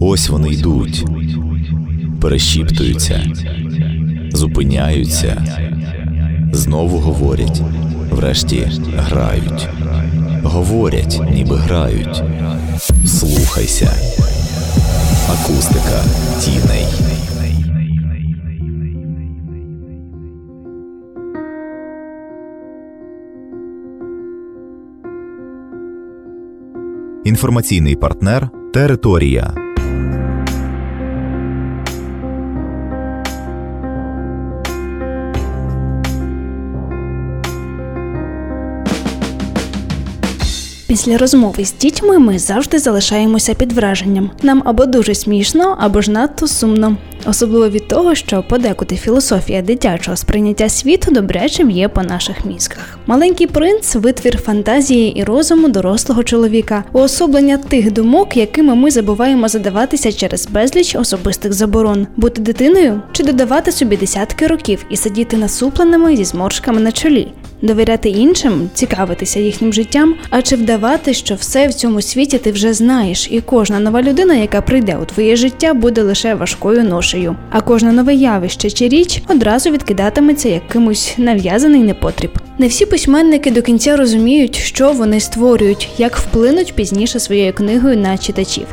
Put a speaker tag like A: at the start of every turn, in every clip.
A: Ось вони йдуть, перешіптуються, зупиняються, знову говорять, врешті грають, говорять, ніби грають. Слухайся. Акустика тіней. Інформаційний партнер Територія.
B: Після розмови з дітьми ми завжди залишаємося під враженням. Нам або дуже смішно, або ж надто сумно. Особливо від того, що подекуди філософія дитячого сприйняття світу добрячим є по наших мізках. Маленький принц витвір фантазії і розуму дорослого чоловіка, уособлення тих думок, якими ми забуваємо задаватися через безліч особистих заборон, бути дитиною чи додавати собі десятки років і сидіти насупленими зі зморшками на чолі довіряти іншим, цікавитися їхнім життям, а чи вдавати, що все в цьому світі ти вже знаєш, і кожна нова людина, яка прийде у твоє життя, буде лише важкою ношею. А кожне нове явище чи річ одразу відкидатиметься якимось нав'язаний непотріб. Не всі письменники до кінця розуміють, що вони створюють, як вплинуть пізніше своєю книгою на читачів.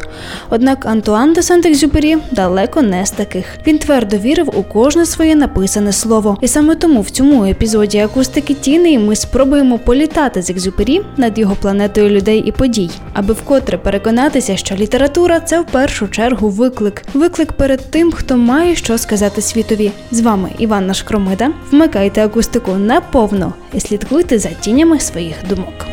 B: Однак Антуан де Сент-Екзюпері далеко не з таких. Він твердо вірив у кожне своє написане слово, і саме тому в цьому епізоді Акустики тіней ми спробуємо політати з Екзюпері над його планетою людей і подій, аби вкотре переконатися, що література це в першу чергу виклик, виклик перед тим, хто має що сказати світові. З вами Іванна Шкромида. Вмикайте акустику наповно і слідкуйте за тінями своїх думок.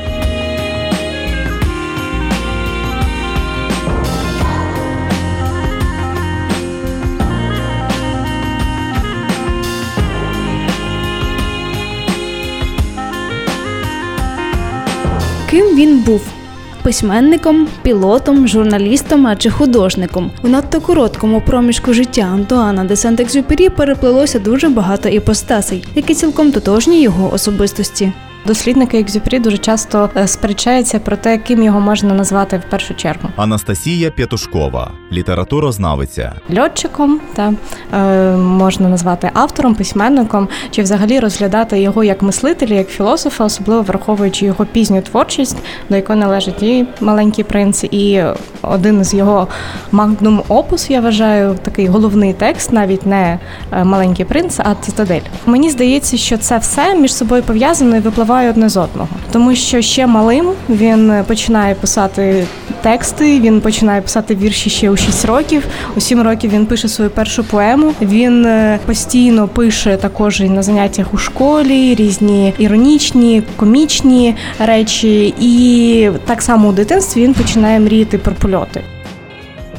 B: Ким він був? Письменником, пілотом, журналістом а чи художником у надто короткому проміжку життя Антуана де Сент-Екзюпері переплилося дуже багато іпостасей, які цілком тотожні його особистості.
C: Дослідники Екзюпері дуже часто е, сперечаються про те, ким його можна назвати в першу чергу.
A: Анастасія П'ятушкова, літературознавиця.
C: Льотчиком та е, можна назвати автором, письменником, чи взагалі розглядати його як мислителя, як філософа, особливо враховуючи його пізню творчість, до якої належить і маленький принц, і один з його магнум опус, я вважаю, такий головний текст, навіть не е, маленький принц, а цитадель. Мені здається, що це все між собою пов'язано і випливає випливає одне з одного, тому що ще малим він починає писати тексти. Він починає писати вірші ще у 6 років. У 7 років він пише свою першу поему. Він е, постійно пише також і на заняттях у школі різні іронічні, комічні речі, і так само у дитинстві він починає мріяти про польоти.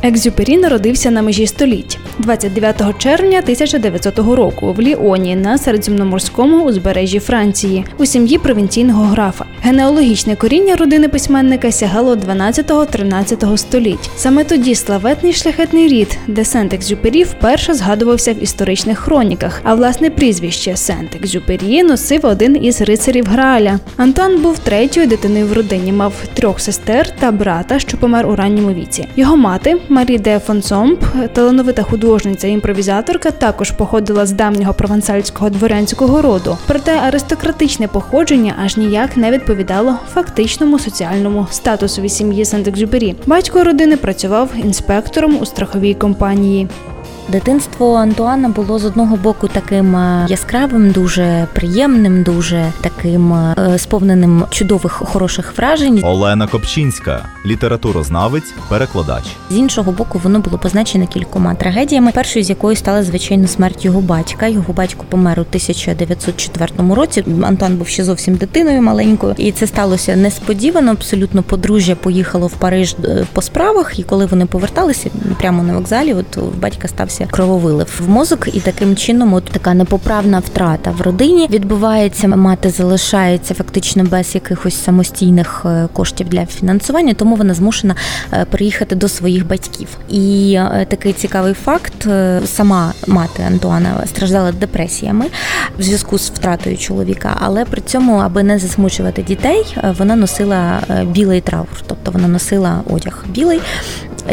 B: Екзюпері народився на межі століть 29 червня 1900 року в Ліоні на середземноморському узбережжі Франції у сім'ї провінційного графа. Генеалогічне коріння родини письменника сягало 12-13 століть. Саме тоді славетний шляхетний рід де Сент-Екзюпері вперше згадувався в історичних хроніках, а власне прізвище Сент-Екзюпері носив один із рицарів Грааля. Антуан був третьою дитиною в родині, мав трьох сестер та брата, що помер у ранньому віці. Його мати Марі де Фонсомп, талановита художниця імпровізаторка, також походила з давнього провансальського дворянського роду. Проте аристократичне походження аж ніяк не відповідало фактичному соціальному статусові сім'ї Сент-Екзюпері. Батько родини працював інспектором у страховій компанії.
D: Дитинство Антуана було з одного боку таким е, яскравим, дуже приємним, дуже таким е, сповненим чудових хороших вражень.
A: Олена Копчинська, літературознавець, перекладач.
D: З іншого боку, воно було позначене кількома трагедіями. Першою з якою стала звичайно смерть його батька. Його батько помер у 1904 році. Антуан був ще зовсім дитиною маленькою, і це сталося несподівано. Абсолютно подружжя поїхало в Париж е, по справах, і коли вони поверталися прямо на вокзалі, от в батька стався стався крововилив в мозок, і таким чином, от така непоправна втрата в родині відбувається. Мати залишається фактично без якихось самостійних е, коштів для фінансування, тому вона змушена е, приїхати до своїх батьків. І е, такий цікавий факт: сама мати Антуана страждала депресіями в зв'язку з втратою чоловіка, але при цьому, аби не засмучувати дітей, вона носила білий траур, тобто вона носила одяг білий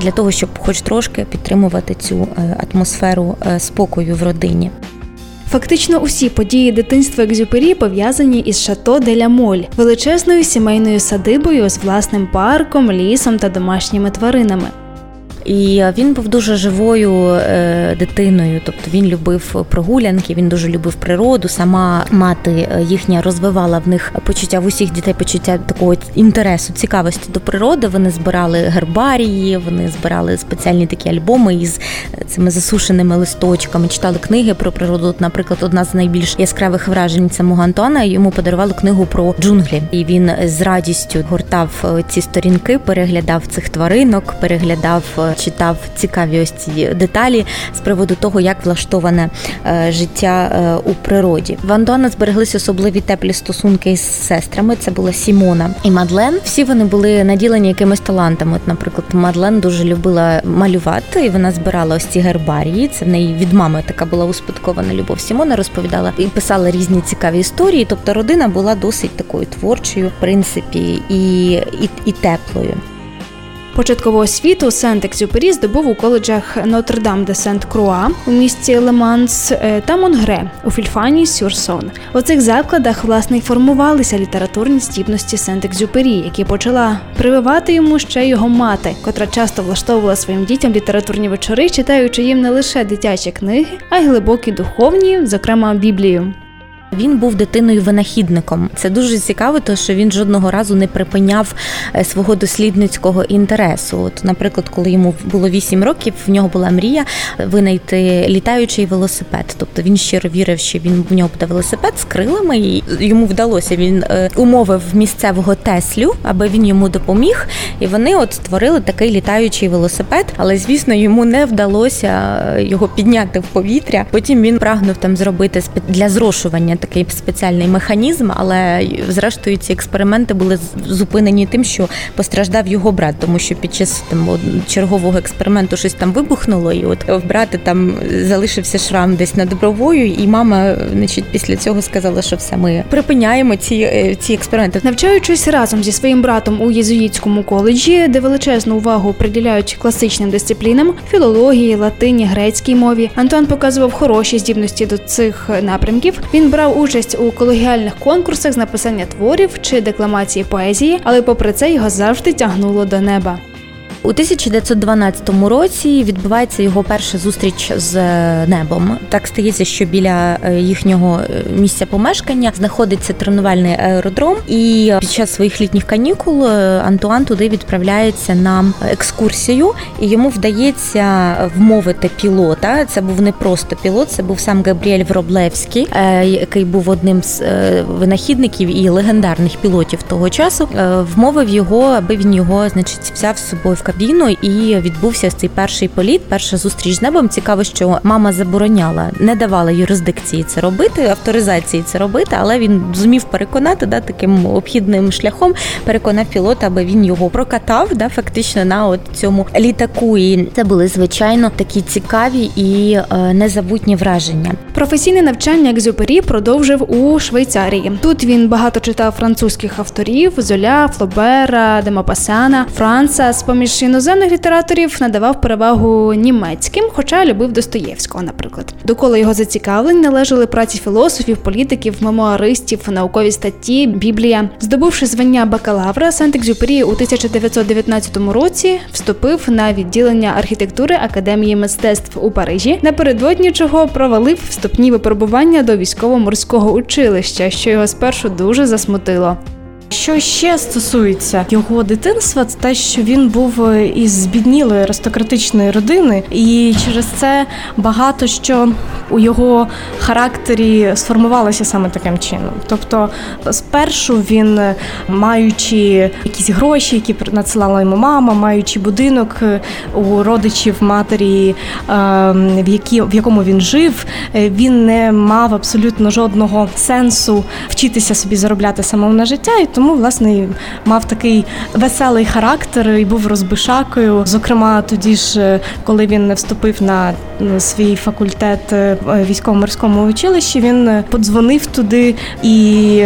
D: для того, щоб хоч трошки підтримувати цю атмосферу спокою в родині.
B: Фактично усі події дитинства Екзюпері пов'язані із Шато де ля Моль, величезною сімейною садибою з власним парком, лісом та домашніми тваринами.
D: І він був дуже живою е, дитиною, тобто він любив прогулянки, він дуже любив природу. Сама мати е, їхня розвивала в них почуття в усіх дітей, почуття такого інтересу, цікавості до природи. Вони збирали гербарії, вони збирали спеціальні такі альбоми із е, цими засушеними листочками, читали книги про природу. От, Наприклад, одна з найбільш яскравих вражень це мого Антуана. Йому подарували книгу про джунглі, і він з радістю гортав ці сторінки, переглядав цих тваринок, переглядав читав цікаві ось ці деталі з приводу того, як влаштоване е, життя е, у природі. В Антуана збереглися особливі теплі стосунки із сестрами. Це була Сімона і Мадлен. Всі вони були наділені якимись талантами. От, наприклад, Мадлен дуже любила малювати, і вона збирала ось ці гербарії. Це в неї від мами така була успадкована любов. Сімона розповідала і писала різні цікаві історії. Тобто родина була досить такою творчою, в принципі, і, і, і теплою.
B: Початкову освіту Сент-Екзюпері здобув у коледжах Нотр-Дам де Сент-Круа у місті Ле-Ман е, та Монгре у Вільфранші-сюр-Сон. У цих закладах власне й формувалися літературні здібності Сент-Екзюпері, які почала прививати йому ще його мати, котра часто влаштовувала своїм дітям літературні вечори, читаючи їм не лише дитячі книги, а й глибокі духовні, зокрема Біблію.
D: Він був дитиною-винахідником. Це дуже цікаво, тому що він жодного разу не припиняв е, свого дослідницького інтересу. От, наприклад, коли йому було 8 років, в нього була мрія винайти літаючий велосипед. Тобто він щиро вірив, що він в нього буде велосипед з крилами, і йому вдалося. Він е, умовив місцевого Теслю, аби він йому допоміг. І вони от створили такий літаючий велосипед, але звісно йому не вдалося е, його підняти в повітря. Потім він прагнув там зробити для зрошування такий спеціальний механізм, але зрештою ці експерименти були зупинені тим, що постраждав його брат, тому що під час там чергового експерименту щось там вибухнуло, і от в брата там залишився шрам десь над бровою, і мама, значить, після цього сказала, що все ми припиняємо ці е, ці експерименти.
B: Навчаючись разом зі своїм братом у єзуїтському коледжі, де величезну увагу приділяють класичним дисциплінам філології, латині, грецькій мові, Антуан показував хороші здібності до цих напрямків. Він брав брав участь у колегіальних конкурсах з написання творів чи декламації поезії, але попри це його завжди тягнуло до неба.
D: У 1912 році відбувається його перша зустріч з е, небом. Так стається, що біля е, їхнього е, місця помешкання знаходиться тренувальний аеродром, і під час своїх літніх канікул Антуан туди відправляється на екскурсію, і йому вдається вмовити пілота. Це був не просто пілот, це був сам Габріель Вроблевський, який був одним з винахідників і легендарних пілотів того часу. Вмовив його, аби він його, значить, взяв з собою в кабіну, і відбувся цей перший політ, перша зустріч з небом. Цікаво, що мама забороняла, не давала юрисдикції це робити, авторизації це робити, але він зумів переконати да, таким обхідним шляхом, переконав пілота, аби він його прокатав, да, фактично на от цьому літаку. І це були звичайно такі цікаві і е, незабутні враження.
B: Професійне навчання Екзюпері продовжив у Швейцарії. Тут він багато читав французьких авторів: Золя, Флобера, Демопасана, Франца з поміж більш іноземних літераторів надавав перевагу німецьким, хоча любив Достоєвського, наприклад. До кола його зацікавлень належали праці філософів, політиків, мемуаристів, наукові статті, Біблія. Здобувши звання бакалавра, Сент-Екзюпері у 1919 році вступив на відділення архітектури Академії мистецтв у Парижі, напередодні чого провалив вступні випробування до військово-морського училища, що його спершу дуже засмутило.
C: Що ще стосується його дитинства, це те, що він був е, із збіднілої аристократичної родини, і через це багато що у його характері сформувалося саме таким чином. Тобто, спершу він, е, маючи якісь гроші, які надсилала йому мама, маючи будинок е, у родичів матері, в які в якому він жив, він не мав абсолютно жодного сенсу вчитися собі заробляти самому на життя. І тому власне мав такий веселий характер і був розбишакою. Зокрема, тоді ж, е, коли він не вступив на свій факультет е, військово-морському училищі, він е, подзвонив туди і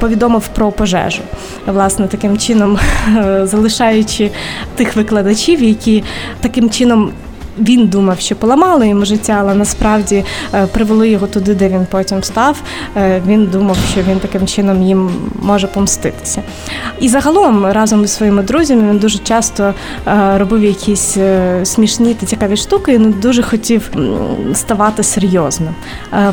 C: повідомив про пожежу. Власне, таким чином залишаючи тих викладачів, які таким чином. Він думав, що поламали йому життя, але насправді е, привели його туди, де він потім став. Е, Він думав, що він таким чином їм може помститися. І загалом, разом із своїми друзями, він дуже часто е, робив якісь смішні та цікаві штуки і не дуже хотів ставати серйозним.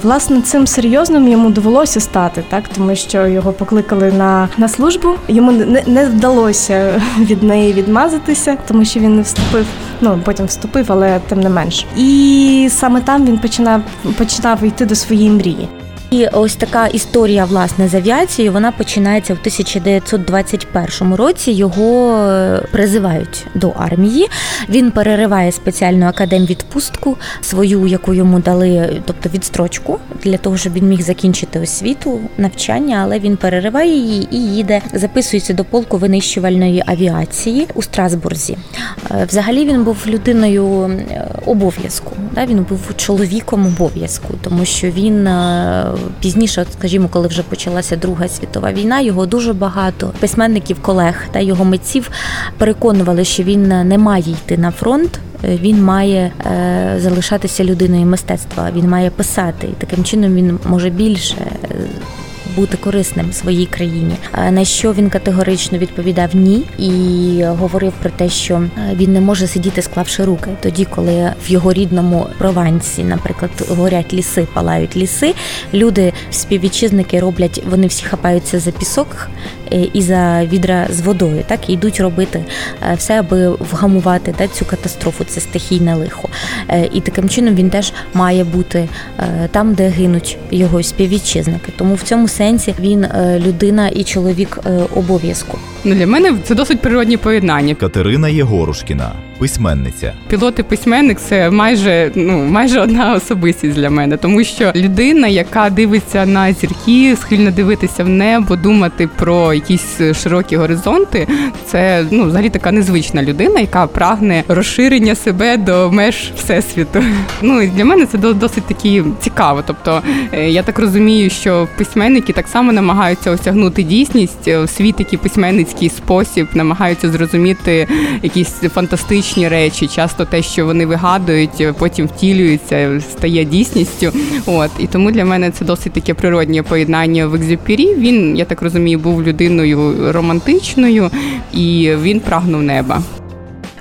C: Власне, цим серйозним йому довелося стати, так тому що його покликали на, на службу. Йому не, не вдалося від неї відмазатися, тому що він не вступив. Ну потім вступив, але тим не менш. І саме там він починав починав йти до своєї мрії.
D: І ось така історія власне з авіацією. Вона починається в 1921 році. Його е, призивають до армії. Він перериває спеціальну академвідпустку свою, яку йому дали, тобто відстрочку для того, щоб він міг закінчити освіту, навчання, але він перериває її і їде, записується до полку винищувальної авіації у Страсбурзі. Е, Взагалі він був людиною е, обов'язку. Він був чоловіком обов'язку, тому що він е, пізніше, от, скажімо, коли вже почалася Друга світова війна, його дуже багато письменників, колег та його митців переконували, що він не має йти на фронт. е, Він має е, залишатися людиною мистецтва, він має писати, і таким чином він може більше е, бути корисним своїй країні. Е, На що він категорично відповідав ні і говорив про те, що е, він не може сидіти, склавши руки. Тоді, коли в його рідному Провансі, наприклад, горять ліси, палають ліси. Люди, співвітчизники роблять, вони всі хапаються за пісок е, і за відра з водою, так і йдуть робити все, аби вгамувати та, цю катастрофу, це стихійне лихо. І таким чином він теж має бути там, де гинуть його співвітчизники. Тому в цьому сенсі він е, людина і чоловік е, обов'язку.
E: Ну, для мене це досить природні поєднання.
A: Катерина Єгорушкіна, письменниця.
E: Пілот і письменник це майже ну майже одна особистість для мене, тому що людина, яка дивиться на зірки, схильна дивитися в небо, думати про якісь широкі горизонти. Це ну взагалі така незвична людина, яка прагне розширення себе до меж всесвіту. Ну і для мене це досить таки цікаво. Тобто е, я так розумію, що письменники так само намагаються осягнути дійсність е, в свій такий письменницький спосіб, намагаються зрозуміти якісь фантастичні речі. Часто те, що вони вигадують, е, потім втілюється, стає дійсністю. От і тому для мене це досить таке природнє поєднання в екзюпері. Він, я так розумію, був людиною романтичною і він прагнув неба.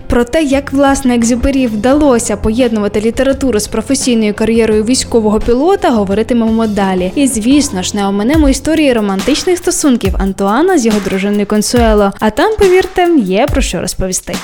B: Про те, як власне Екзюпері вдалося поєднувати літературу з професійною кар'єрою військового пілота, говоритимемо далі. І звісно ж, не оминемо історії романтичних стосунків Антуана з його дружиною Консуело. А там, повірте, є про що розповісти.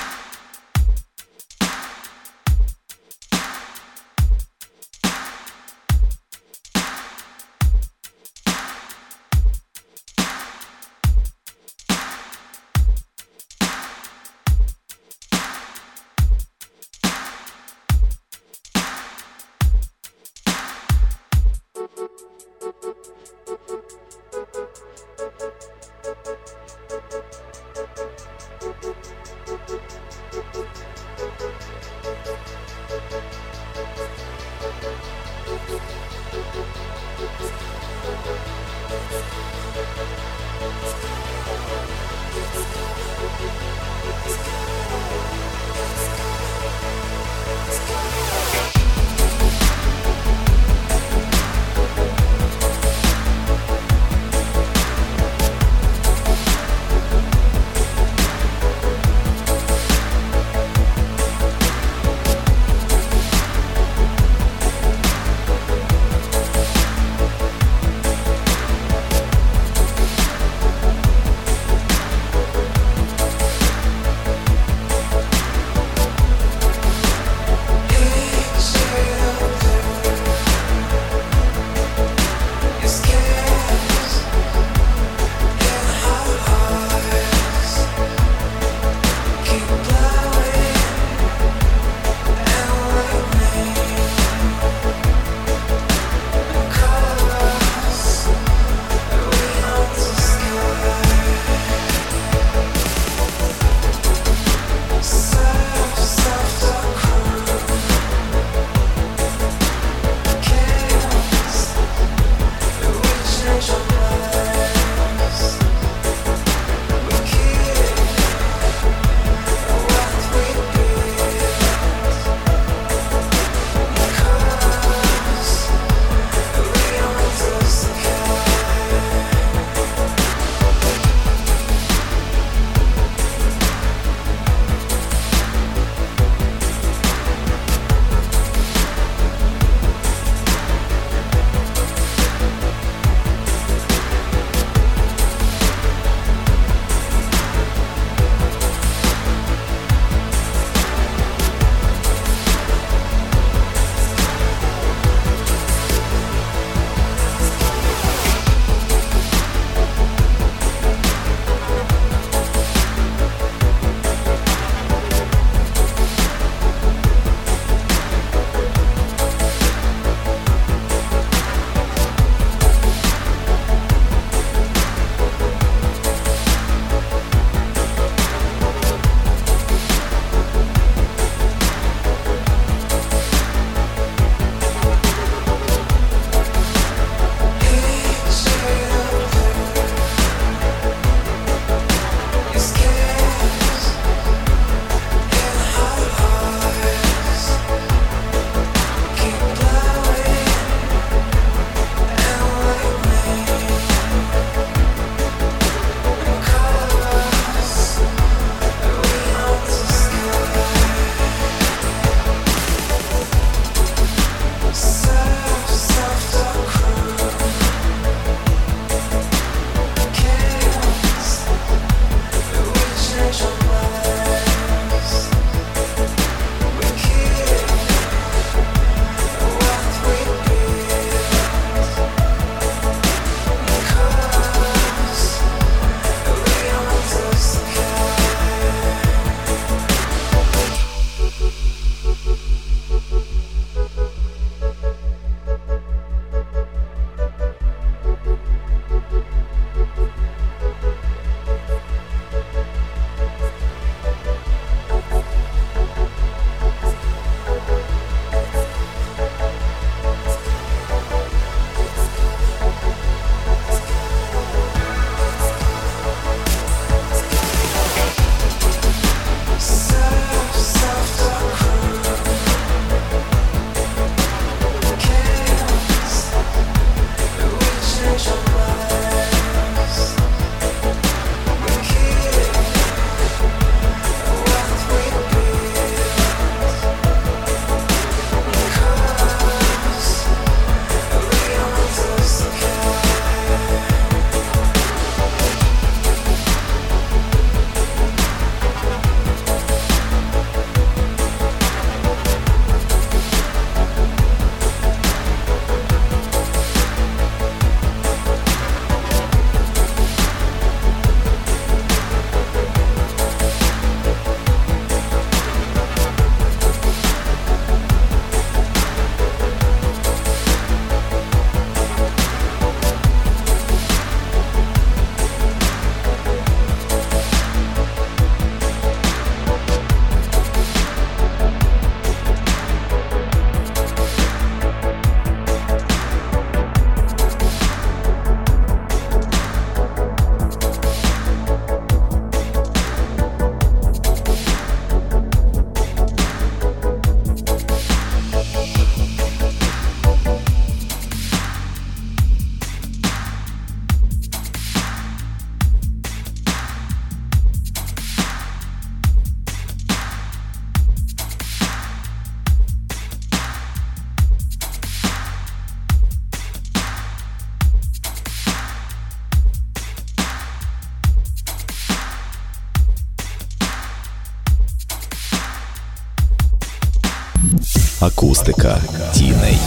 A: Акустика тіней.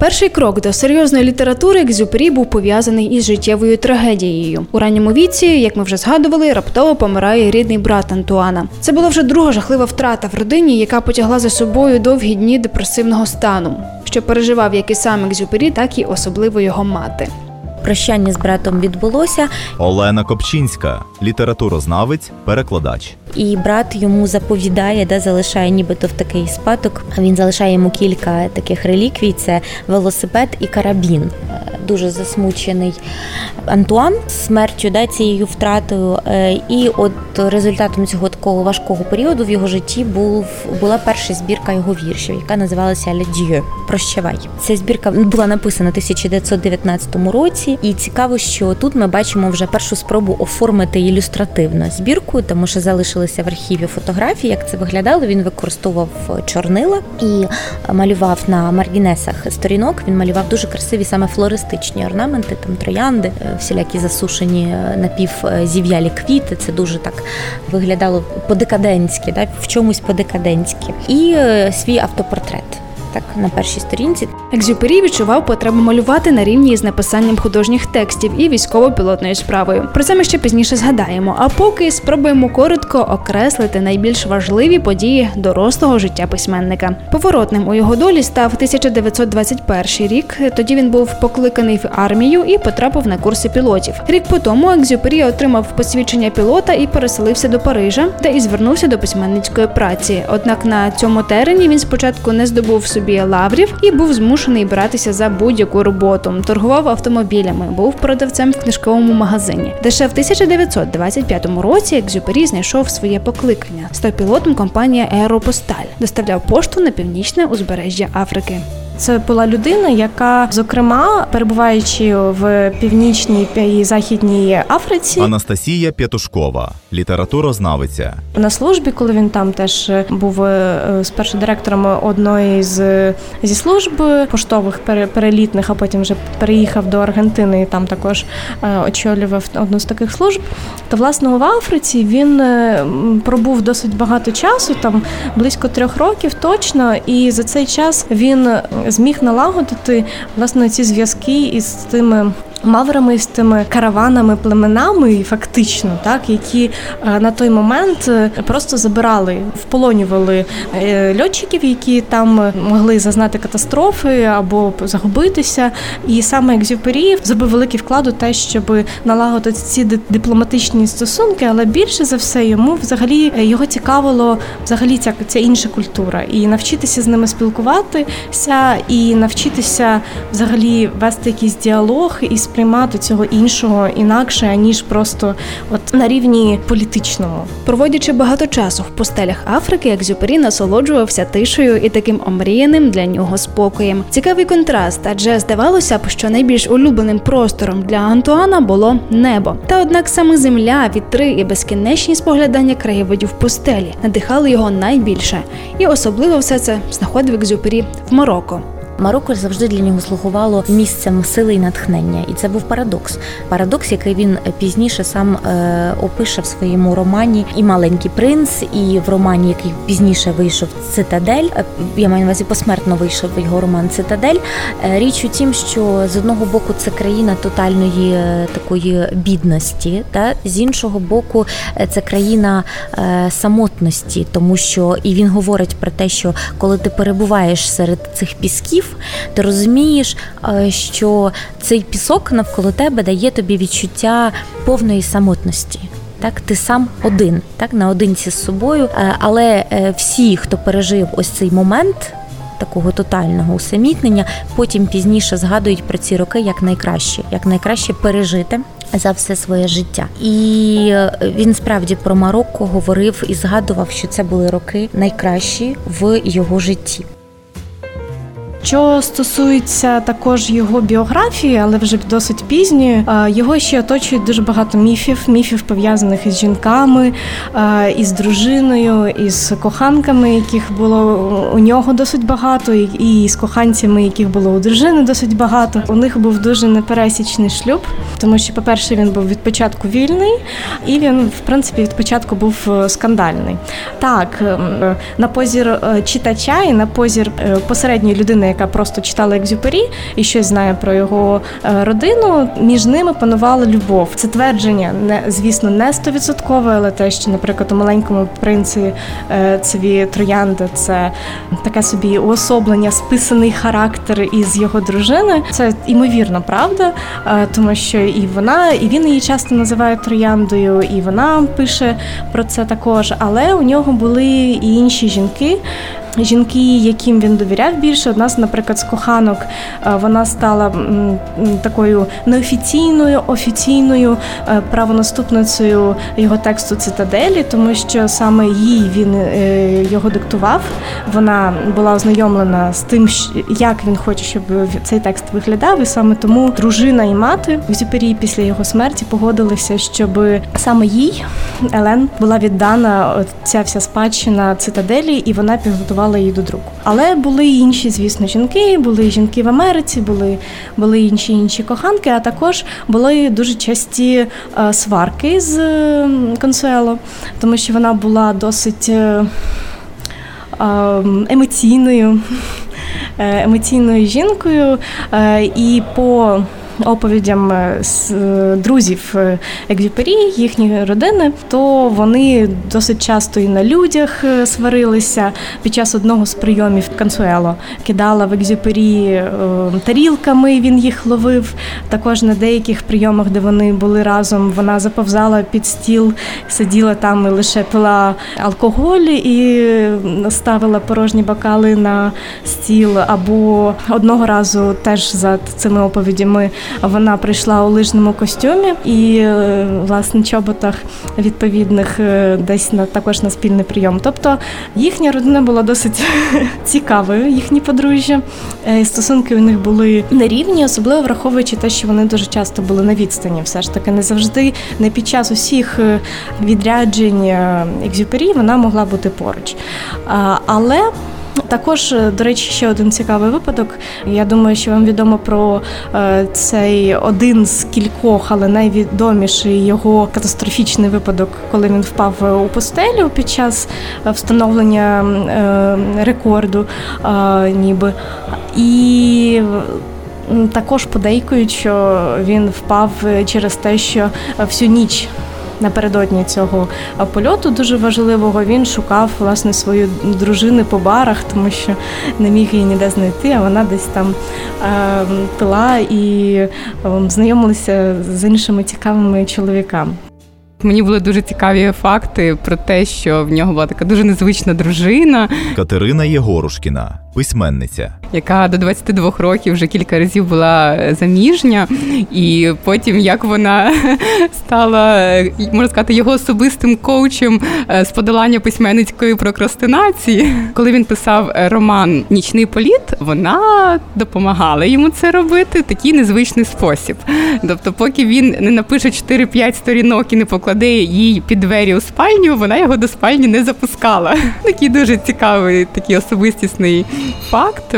B: Перший крок до серйозної літератури Екзюпері був пов'язаний із життєвою трагедією. У ранньому віці, як ми вже згадували, раптово помирає рідний брат Антуана. Це була вже друга жахлива втрата в родині, яка потягла за собою довгі дні депресивного стану, що переживав як і сам Екзюпері, так і особливо його мати.
D: Прощання з братом відбулося,
A: Олена Копчинська, літературознавець, перекладач.
D: і брат йому заповідає, де залишає нібито в такий спадок. Він залишає йому кілька таких реліквій: це велосипед і карабін. Е, Дуже засмучений Антуан смертю, да, цією втратою. Е, І от результатом цього такого важкого періоду в його житті був була перша збірка його віршів, яка називалася «Le Dieu» – Прощавай. Ця збірка була написана в 1919 році, і цікаво, що тут ми бачимо вже першу спробу оформити ілюстративно збірку, тому що залишилися в архіві фотографії, як це виглядало. Він використовував чорнила і малював на маргінесах сторінок. Він малював дуже красиві саме флористичні орнаменти, там троянди, е, всілякі засушені е, напівзів'ялі квіти. Це дуже так виглядало по-декадентськи, да, в чомусь по-декадентськи. І е, свій автопортрет. Так, на першій сторінці
B: Екзюпері відчував потребу малювати на рівні із написанням художніх текстів і військово-пілотною справою. Про це ми ще пізніше згадаємо. А поки спробуємо коротко окреслити найбільш важливі події дорослого життя письменника. Поворотним у його долі став 1921 рік. Тоді він був покликаний в армію і потрапив на курси пілотів. Рік по тому Екзюпері отримав посвідчення пілота і переселився до Парижа, де і звернувся до письменницької праці. Однак на цьому терені він спочатку не здобув собі лаврів і був змушений братися за будь-яку роботу. Торгував автомобілями, був продавцем в книжковому магазині. Де ще в 1925 році Екзюпері знайшов своє покликання. Став пілотом компанії Аеропосталь, доставляв пошту на північне узбережжя Африки.
C: Це була людина, яка, зокрема, перебуваючи в північній і західній Африці,
A: Анастасія П'ятушкова, літературознавиця.
C: на службі, коли він там теж був е, спершу директором одної з зі служб поштових перелітних, а потім вже переїхав до Аргентини і там також е, очолював одну з таких служб. То власне в Африці він е, пробув досить багато часу, там близько трьох років точно, і за цей час він зміг налагодити власне ці зв'язки із тими. Маврами з тими караванами, племенами, фактично, так які е, на той момент е, просто забирали, вполонювали е, льотчиків, які там могли зазнати катастрофи або загубитися. І саме Екзюпері зробив великий вклад у те, щоб налагодити ці дипломатичні стосунки, але більше за все йому взагалі його цікавило взагалі ця, ця інша культура, і навчитися з ними спілкуватися, і навчитися взагалі вести якийсь діалог і сприймати цього іншого інакше, аніж просто от на рівні політичному.
B: Проводячи багато часу в пустелях Африки, Екзюпері насолоджувався тишею і таким омріяним для нього спокоєм. Цікавий контраст, адже здавалося б, що найбільш улюбленим простором для Антуана було небо. Та однак саме земля, вітри і безкінечні споглядання краєвидів пустелі надихали його найбільше. І особливо все це знаходив Екзюпері в Марокко.
D: Марокко завжди для нього слугувало місцем сили і натхнення, і це був парадокс. Парадокс, який він пізніше сам е, опише в своєму романі і маленький принц, і в романі, який пізніше вийшов Цитадель. Е, Я маю на увазі посмертно вийшов його роман Цитадель. Е, Річ у тім, що з одного боку це країна тотальної е, такої бідності, та з іншого боку, е, це країна е, самотності, тому що і він говорить про те, що коли ти перебуваєш серед цих пісків, ти розумієш, е, що цей пісок навколо тебе дає тобі відчуття повної самотності. Так, ти сам один, так наодинці з собою. Е, Але е, всі, хто пережив ось цей момент такого тотального усамітнення, потім пізніше згадують про ці роки як найкраще, як найкраще пережити. За все своє життя, і він справді про Марокко говорив і згадував, що це були роки найкращі в його житті.
C: Що стосується також його біографії, але вже досить пізньої, його ще оточують дуже багато міфів, міфів пов'язаних із жінками, із дружиною, із коханками, яких було у нього досить багато, і з коханцями, яких було у дружини, досить багато. У них був дуже непересічний шлюб, тому що, по-перше, він був від початку вільний, і він, в принципі, від початку був е, скандальний. Так, ем, на позір е, читача і на позір е, посередньої людини, яка просто читала Екзюпері і щось знає про його родину. Між ними панувала любов. Це твердження не звісно не стовідсоткове, але те, що, наприклад, у маленькому принці цві троянди це таке собі уособлення, списаний характер із його дружини. Це імовірно правда, тому що і вона, і він її часто називає трояндою, і вона пише про це також. Але у нього були і інші жінки, жінки, яким він довіряв більше. Одна з, наприклад, з коханок е, вона стала такою неофіційною, офіційною е, правонаступницею його тексту цитаделі, тому що саме їй він е, його диктував. Вона була ознайомлена з тим, як він хоче, щоб цей текст виглядав, і саме тому дружина і мати в Зюпері після його смерті погодилися, щоб саме їй Елен була віддана ця вся спадщина цитаделі, і вона підготувала готувала її до друку. Але були й інші, звісно, жінки, були жінки в Америці, були були інші інші коханки, а також були дуже часті е, сварки з Консуело, тому що вона була досить е, емоційною. Е, емоційною жінкою, і по оповідям е, е, друзів е, Екзюпері, їхньої родини, то вони досить часто і на людях сварилися. Під час одного з прийомів Консуело кидала в Екзюпері тарілками. Він їх ловив. Також на деяких прийомах, де вони були разом, вона заповзала під стіл, сиділа там і лише пила алкоголь і ставила порожні бокали на стіл. Або одного разу теж за цими оповідями вона прийшла у лижному костюмі і е, власне чоботах відповідних е, десь на також на спільний прийом. Тобто їхня родина була досить цікавою, їхні подружжя. Е, стосунки у них були нерівні, особливо враховуючи те, що вони дуже часто були на відстані. Все ж таки, не завжди, не під час усіх відряджень екзюпері вона могла бути поруч. Але також, е, до речі, ще один цікавий випадок. Я думаю, що вам відомо про е, цей один з кількох, але найвідоміший його катастрофічний випадок, коли він впав у постелю під час встановлення е, рекорду, ніби і. Також подейкують, що він впав через те, що всю ніч напередодні цього польоту дуже важливого він шукав власне свою дружину по барах, тому що не міг її ніде знайти, а вона десь там е, пила і е, знайомилася з іншими цікавими чоловіками.
E: Мені були дуже цікаві факти про те, що в нього була така дуже незвична дружина.
A: Катерина Єгорушкіна, письменниця,
E: яка до 22 років вже кілька разів була заміжня, і потім як вона стала, можна сказати, його особистим коучем е, з подолання письменницької прокрастинації. Коли він писав роман Нічний політ, вона допомагала йому це робити такий незвичний спосіб. Тобто, поки він не напише 4-5 сторінок і не покладе їй під двері у спальню, вона його до спальні не запускала. Такий дуже цікавий, такий особистісний факт.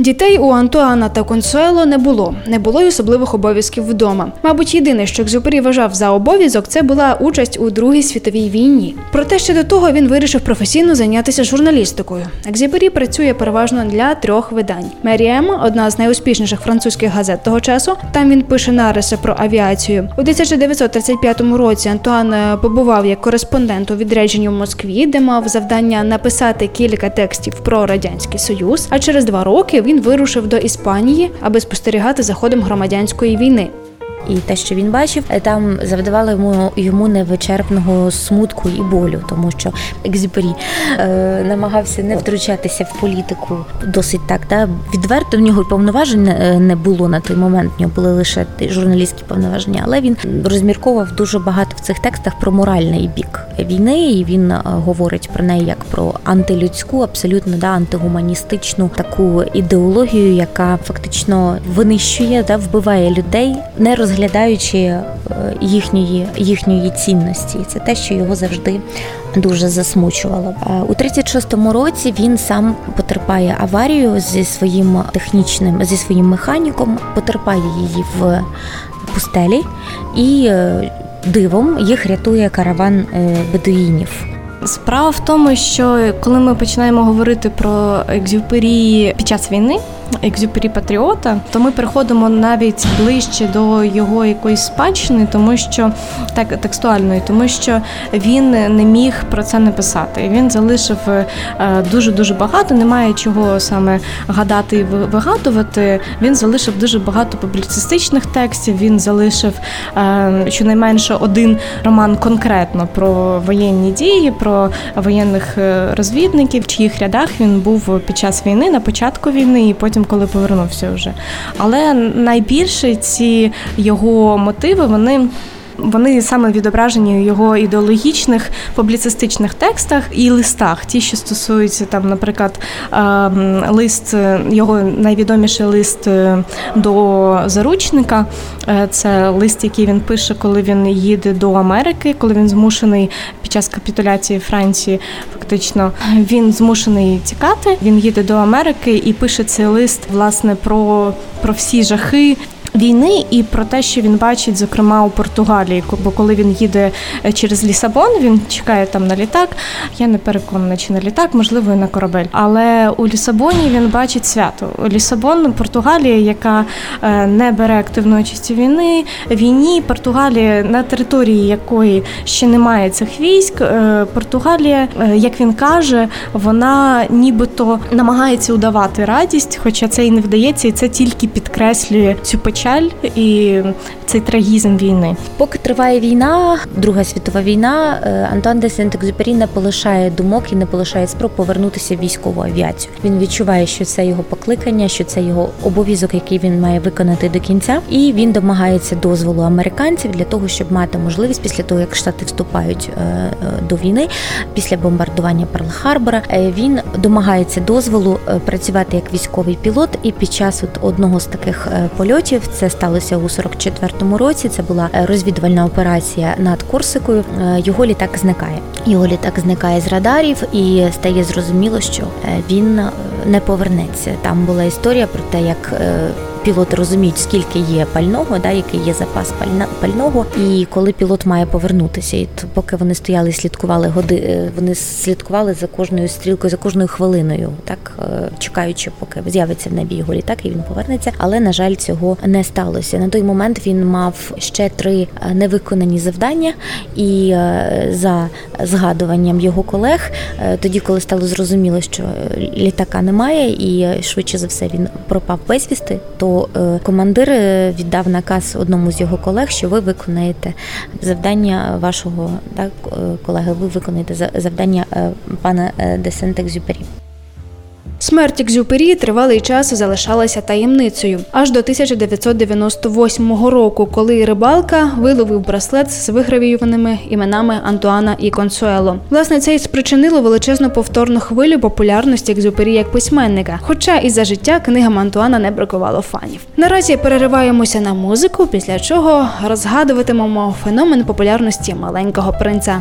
B: Дітей у Антуана та Консуело не було, не було й особливих обов'язків вдома. Мабуть, єдине, що Екзюпері вважав за обов'язок, це була участь у Другій світовій війні. Проте ще до того він вирішив професійно зайнятися журналістикою. Екзюпері працює переважно для трьох видань. Маріанн одна з найуспішніших французьких газет того часу. Там він пише нариси про авіацію. У 1935 році Антуан е, побував як кореспондент у відрядженні в Москві, де мав завдання написати кілька текстів про радянський союз. А через два роки він вирушив до Іспанії, аби спостерігати за ходом громадянської війни.
D: І те, що він бачив, там завдавало йому йому невичерпного смутку і болю, тому що Екзюпері е, намагався не втручатися в політику досить так. Да? Відверто в нього повноважень не було на той момент. В нього були лише журналістські повноваження, але він розмірковував дуже багато в цих текстах про моральний бік війни, і він е, говорить про неї як про антилюдську, абсолютно да, антигуманістичну таку ідеологію, яка фактично винищує да вбиває людей, не розглядаючи е, їхньої їхньої цінності. Це те, що його завжди дуже засмучувало. Е, у 36-му році він сам потерпає аварію зі своїм технічним, зі своїм механіком, потерпає її в пустелі і дивом їх рятує караван бедуїнів.
C: Справа в тому, що коли ми починаємо говорити про екзюпері під час війни, екзюпері патріота, то ми переходимо навіть ближче до його якоїсь спадщини, тому що так текстуальної, тому що він не міг про це написати. Він залишив дуже дуже багато. Немає чого саме гадати і вигадувати. Він залишив дуже багато публіцистичних текстів. Він залишив е, щонайменше один роман конкретно про воєнні дії, про воєнних е, розвідників, в чиїх рядах він був під час війни на початку війни і потім, коли повернувся вже. Але найбільше ці його мотиви, вони вони саме відображені в його ідеологічних публіцистичних текстах і листах, ті, що стосуються там, наприклад, ем, лист, його найвідоміший лист е, до заручника. Е, це лист, який він пише, коли він їде до Америки, коли він змушений під час капітуляції Франції, фактично він змушений тікати. Він їде до Америки і пише цей лист власне про, про всі жахи війни і про те, що він бачить, зокрема у Португалії. Бо коли він їде е, через Лісабон, він чекає там на літак. Я не переконана, чи на літак, можливо, і на корабель. Але у Лісабоні він бачить свято. Лісабон, Португалія, яка е, не бере активної участі війни, війні. Португалія, на території якої ще немає цих військ. Е, Португалія, як він каже, вона нібито намагається удавати радість, хоча це і не вдається, і це тільки підкреслює цю печаль печаль і цей трагізм війни.
D: Поки триває війна, Друга світова війна, е, Антуан де Сент-Екзюпері не полишає думок і не полишає спроб повернутися в військову авіацію. Він відчуває, що це його покликання, що це його обов'язок, який він має виконати до кінця, і він домагається дозволу американців для того, щоб мати можливість після того, як штати вступають е, е, до війни, після бомбардування Перл-Харбора, він домагається дозволу працювати як військовий пілот, і під час одного з таких польотів це сталося у 44-му році. Це була е, розвідувальна операція над Корсикою. Е, його літак зникає. Його літак зникає з радарів, і стає зрозуміло, що е, він не повернеться. Там була історія про те, як пілоти розуміють, скільки є пального, да, який є запас пальна пального, і коли пілот має повернутися. І то, поки вони стояли, слідкували годи, е, вони слідкували за кожною стрілкою, за кожною хвилиною, так е, чекаючи, поки з'явиться в небі його літак, і він повернеться. Але на жаль, цього не сталося. На той момент він мав ще три е, невиконані завдання, і за згадуванням його колег, тоді, коли стало зрозуміло, що літака немає, і швидше за все він пропав безвісти, то Е, командир е, віддав наказ одному з його колег, що ви виконаєте завдання вашого так, е, колеги. Ви виконаєте завдання пана де Сент-Екзюпері.
B: Смерть Екзюпері тривалий час залишалася таємницею аж до 1998 року, коли рибалка виловив браслет з вигравіруваними іменами Антуана і Консуело. Власне, це й спричинило величезну повторну хвилю популярності Екзюпері як письменника. Хоча і за життя книгам Антуана не бракувало фанів. Наразі перериваємося на музику, після чого розгадуватимемо феномен популярності маленького принца.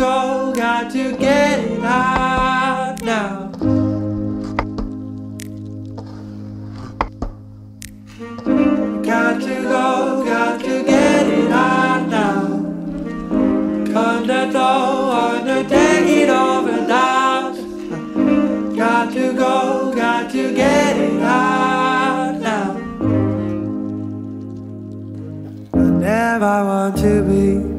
F: Go, got to get it out now. Got to go, got to get it out now. Undertow, undertake it over down. Got to go, got to get it out now. I never want to be.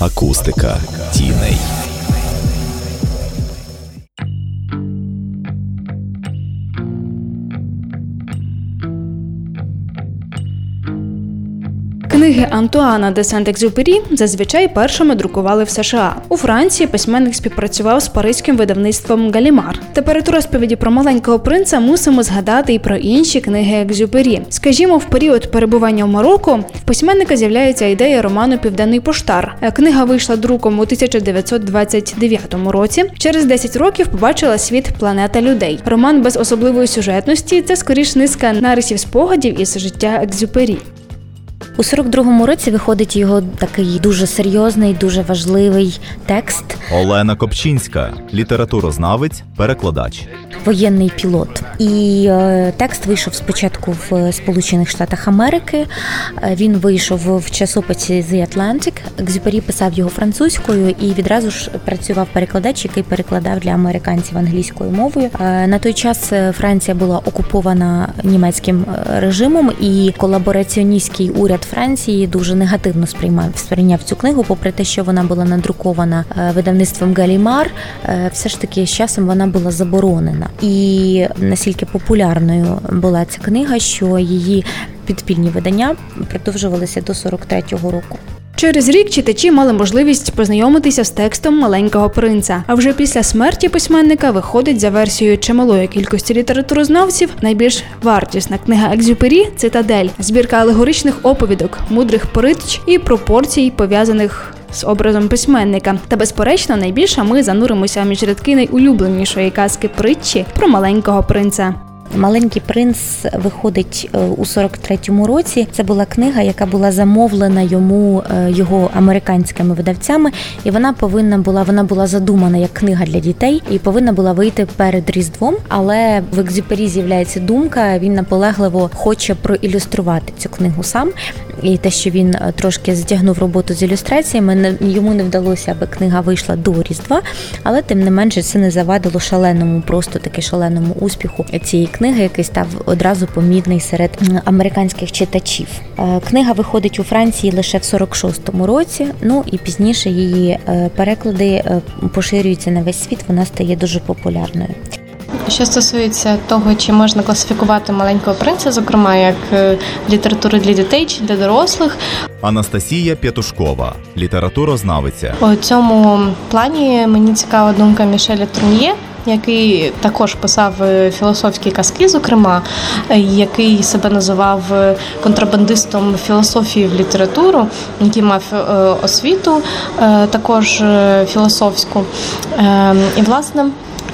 A: Акустика тіней.
B: Антуана де Сент-Екзюпері зазвичай першими друкували в США. У Франції письменник співпрацював з паризьким видавництвом Галімар. Тепер у розповіді про маленького принца мусимо згадати і про інші книги Екзюпері. Скажімо, в період перебування в Марокко в письменника з'являється ідея роману Південний поштар. Книга вийшла друком у 1929 році. Через 10 років побачила світ планета людей. Роман без особливої сюжетності це скоріш низка нарисів спогадів із життя Екзюпері.
D: У 42-му році виходить його такий дуже серйозний, дуже важливий текст
A: Олена Копчинська, літературознавець, перекладач.
D: Воєнний пілот. І е, текст вийшов спочатку в Сполучених Штатах Америки. Е, Він вийшов в часописі The Atlantic. Екзюпері писав його французькою і відразу ж працював перекладач, який перекладав для американців англійською мовою. Е, На той час е, Франція була окупована німецьким е, режимом, і колабораціоністський уряд Франції дуже негативно сприймав сприйняв цю книгу, попри те, що вона була надрукована е, видавництвом Галімар, е, все ж таки з часом вона була заборонена. І настільки популярною була ця книга, що її підпільні видання продовжувалися до 43-го року.
B: Через рік читачі мали можливість познайомитися з текстом маленького принца. А вже після смерті письменника виходить за версією чималої кількості літературознавців найбільш вартісна книга Екзюпері Цитадель, збірка алегоричних оповідок, мудрих порич і пропорцій пов'язаних. З образом письменника, та безперечно, найбільше ми зануримося між рядки найулюбленішої казки притчі про маленького принца.
D: Маленький принц виходить е, у 43-му році. Це була книга, яка була замовлена йому е, його американськими видавцями, і вона повинна була вона була задумана як книга для дітей і повинна була вийти перед різдвом. Але в екзюпері з'являється думка. Він наполегливо хоче проілюструвати цю книгу сам. І те, що він е, трошки затягнув роботу з ілюстраціями, йому не вдалося, аби книга вийшла до різдва, але тим не менше це не завадило шаленому, просто таки шаленому успіху цієї книги, який став одразу помітний серед американських читачів. Е, книга виходить у Франції лише в 46-му році. Ну і пізніше її е, переклади поширюються на весь світ. Вона стає дуже популярною.
C: Що стосується того, чи можна класифікувати маленького принца, зокрема як е, літературу для дітей чи для дорослих,
A: Анастасія П'ятушкова, літературознавиця.
C: у цьому плані мені цікава думка Мішеля Трун'є. Який також писав е, філософські казки, зокрема, е, який себе називав контрабандистом філософії в літературу, який мав освіту також філософську. Ем, і власне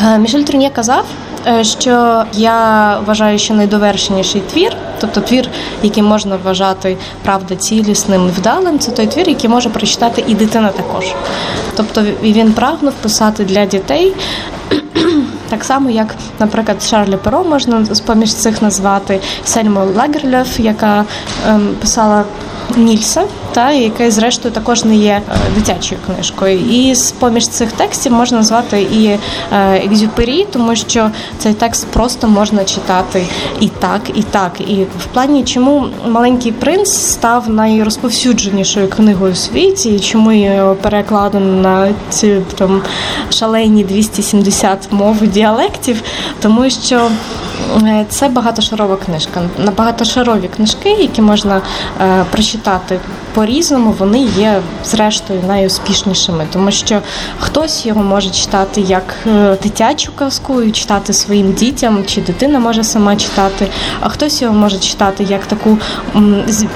C: Мішель Трун'є казав, е, що я вважаю, що найдовершеніший твір, тобто твір, який можна вважати правда цілісним, вдалим, це той твір, який може прочитати і дитина також. Тобто він прагнув писати для дітей. Так само, як, наприклад, Шарлі Перо можна з поміж цих назвати Сельму Лагерльов, яка ем, писала Нільса, та яке, зрештою, також не є е, дитячою книжкою. І з поміж цих текстів можна назвати і е, екзюпері, тому що цей текст просто можна читати і так, і так. І в плані, чому маленький принц став найрозповсюдженішою книгою у світі, і чому його перекладено на ці там шалені 270 мов діалектів, тому що е, це багатошарова книжка. На багатошарові книжки, які можна прочитати по-різному вони є зрештою найуспішнішими, тому що хтось його може читати як е, дитячу казку, і читати своїм дітям, чи дитина може сама читати, а хтось його може читати як таку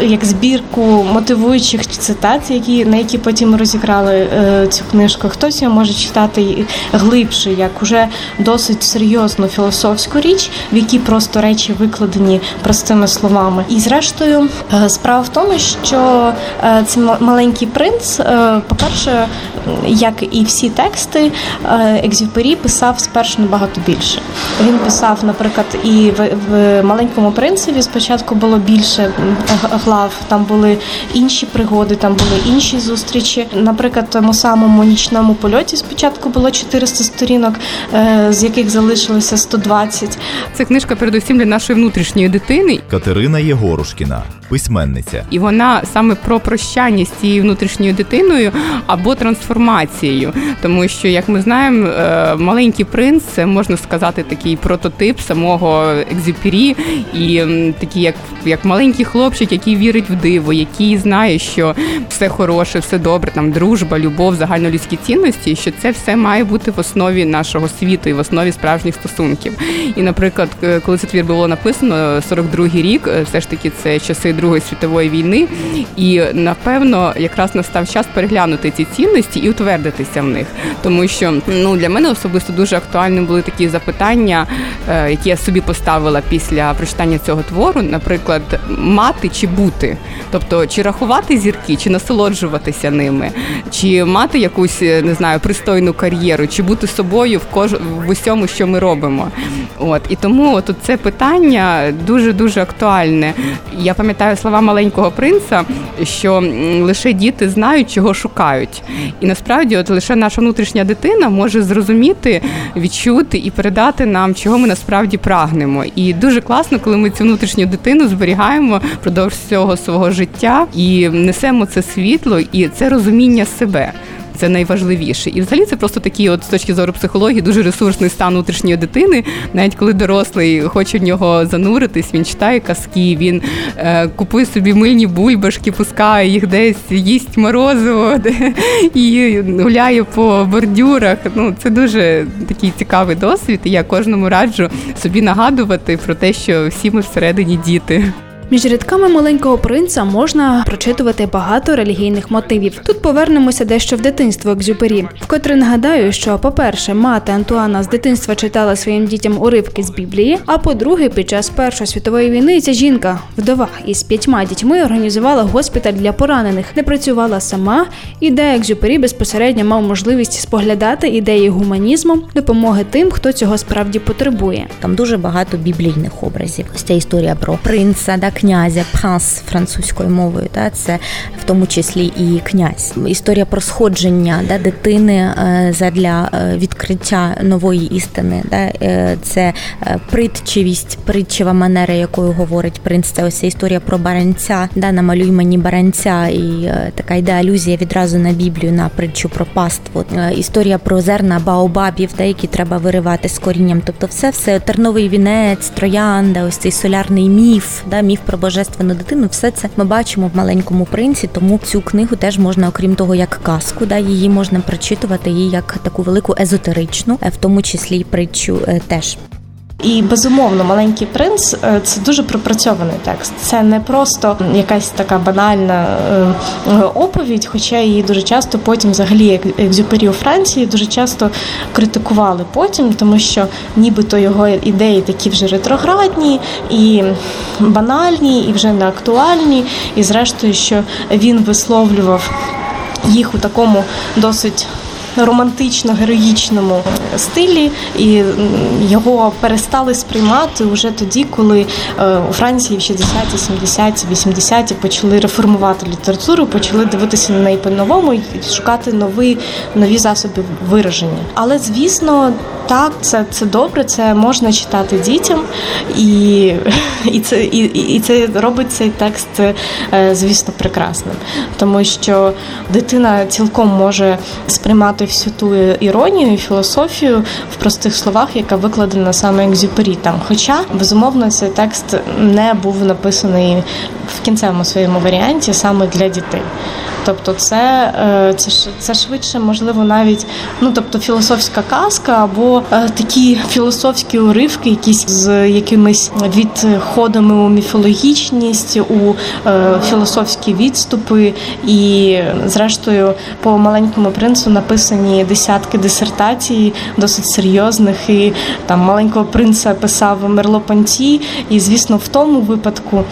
C: як збірку мотивуючих цитат, які на які потім розіграли е, цю книжку. Хтось його може читати глибше, як уже досить серйозну філософську річ, в якій просто речі викладені простими словами. І зрештою, е, справа в тому, що це маленький принц. Е, по-перше, як і всі тексти, е, Екзюпері писав спершу набагато більше. Він писав, наприклад, і в, в маленькому принцеві спочатку було більше глав, там були інші пригоди, там були інші зустрічі. Наприклад, тому самому нічному польоті спочатку було 400 сторінок, з яких залишилося 120.
E: Це книжка передусім для нашої внутрішньої дитини.
A: Катерина Єгорушкіна, письменниця,
E: і вона саме про прощання з цією внутрішньою дитиною або трансформацією, тому що, як ми знаємо, е, маленький принц це можна сказати такий прототип самого екзюпері, і такий, як як маленький хлопчик, який вірить в диво, який знає, що все хороше, все добре, там дружба, любов, загальнолюдські цінності, що це все має бути в основі нашого світу і в основі справжніх стосунків. І, наприклад, коли цей твір було написано, 42-й рік, е, все ж таки це часи Другої світової війни, і напевно якраз настав час переглянути ці цінності і утвердитися в них, тому що ну для мене особисто дуже актуальними були такі запитання, е, які я собі поставила після прочитання цього твору, наприклад, мати чи бути, тобто чи рахувати зірки, чи насолоджуватися ними, чи мати якусь е, не знаю пристойну кар'єру, чи бути собою в кож в усьому, що ми робимо. От. І тому от це питання дуже дуже актуальне. Я пам'ятаю слова маленького принца, що лише діти знають, чого шукають, і насправді, от лише наша внутрішня дитина може зрозуміти, відчути і передати нам, чого ми насправді прагнемо. І дуже класно, коли ми цю внутрішню дитину зберігаємо впродовж всього свого життя і несемо це світло, і це розуміння себе. Це найважливіше, і взагалі це просто такий, от з точки зору психології, дуже ресурсний стан внутрішньої дитини. Навіть коли дорослий хоче в нього зануритись, він читає казки, він е, купує собі мильні бульбашки, пускає їх десь, їсть морозиво де, і гуляє по бордюрах. Ну це дуже такий цікавий досвід. і Я кожному раджу собі нагадувати про те, що всі ми всередині діти.
B: Між рядками маленького принца можна прочитувати багато релігійних мотивів. Тут повернемося дещо в дитинство Екзюпері. Вкотре нагадаю, що, по-перше, мати Антуана з дитинства читала своїм дітям уривки з Біблії. А по-друге, під час Першої світової війни ця жінка, вдова із п'ятьма дітьми, організувала госпіталь для поранених, не працювала сама. І де Екзюпері безпосередньо мав можливість споглядати ідеї гуманізму, допомоги тим, хто цього справді потребує.
D: Там дуже багато біблійних образів. Ось ця історія про принца, да, князя, пранс французькою мовою. Да, це в тому числі і князь. Історія про сходження да, дитини е, задля е, відкриття нової істини. Да, е, це притчивість, притчева манера, якою говорить принц. Це ось історія про баранця. Да, намалюй мені баранця, і така йде алюзія відразу на Біблію, на притчу про паству. Історія про зерна баобабів, да, які треба виривати з корінням. Тобто, все, все терновий вінець, троянда, ось цей солярний міф, да, міф про божественну дитину. Все це ми бачимо в маленькому принці. Тому цю книгу теж можна, окрім того, як казку, да, її можна прочитувати її як таку велику езотеричну, е, в тому числі й притчу е, теж.
C: І безумовно, маленький принц е, це дуже пропрацьований текст. Це не просто якась така банальна е, е, оповідь, хоча її дуже часто потім, взагалі, як екзюпері у Франції, дуже часто критикували потім, тому що нібито його ідеї такі вже ретроградні і банальні, і вже не актуальні. І зрештою, що він висловлював їх у такому досить романтично-героїчному стилі, і його перестали сприймати вже тоді, коли е, у Франції в 60-ті, 70-ті, 80-ті почали реформувати літературу, почали дивитися на неї по-новому і шукати нові, нові засоби вираження. Але звісно, так, це, це добре, це можна читати дітям, і, і, це, і, і це робить цей текст, е, звісно, прекрасним. Тому що дитина цілком може сприймати всю ту іронію і філософію в простих словах, яка викладена саме Екзюпері там. Хоча, безумовно, цей текст не був написаний в кінцевому своєму варіанті саме для дітей. Тобто, це, е, це, це швидше, можливо, навіть ну тобто філософська казка або е, такі філософські уривки, якісь з якимись відходами у міфологічність, у е, філософські відступи. І, зрештою, по маленькому принцу написані десятки дисертацій, досить серйозних. І там маленького принца писав Мерло Понті. І, звісно, в тому випадку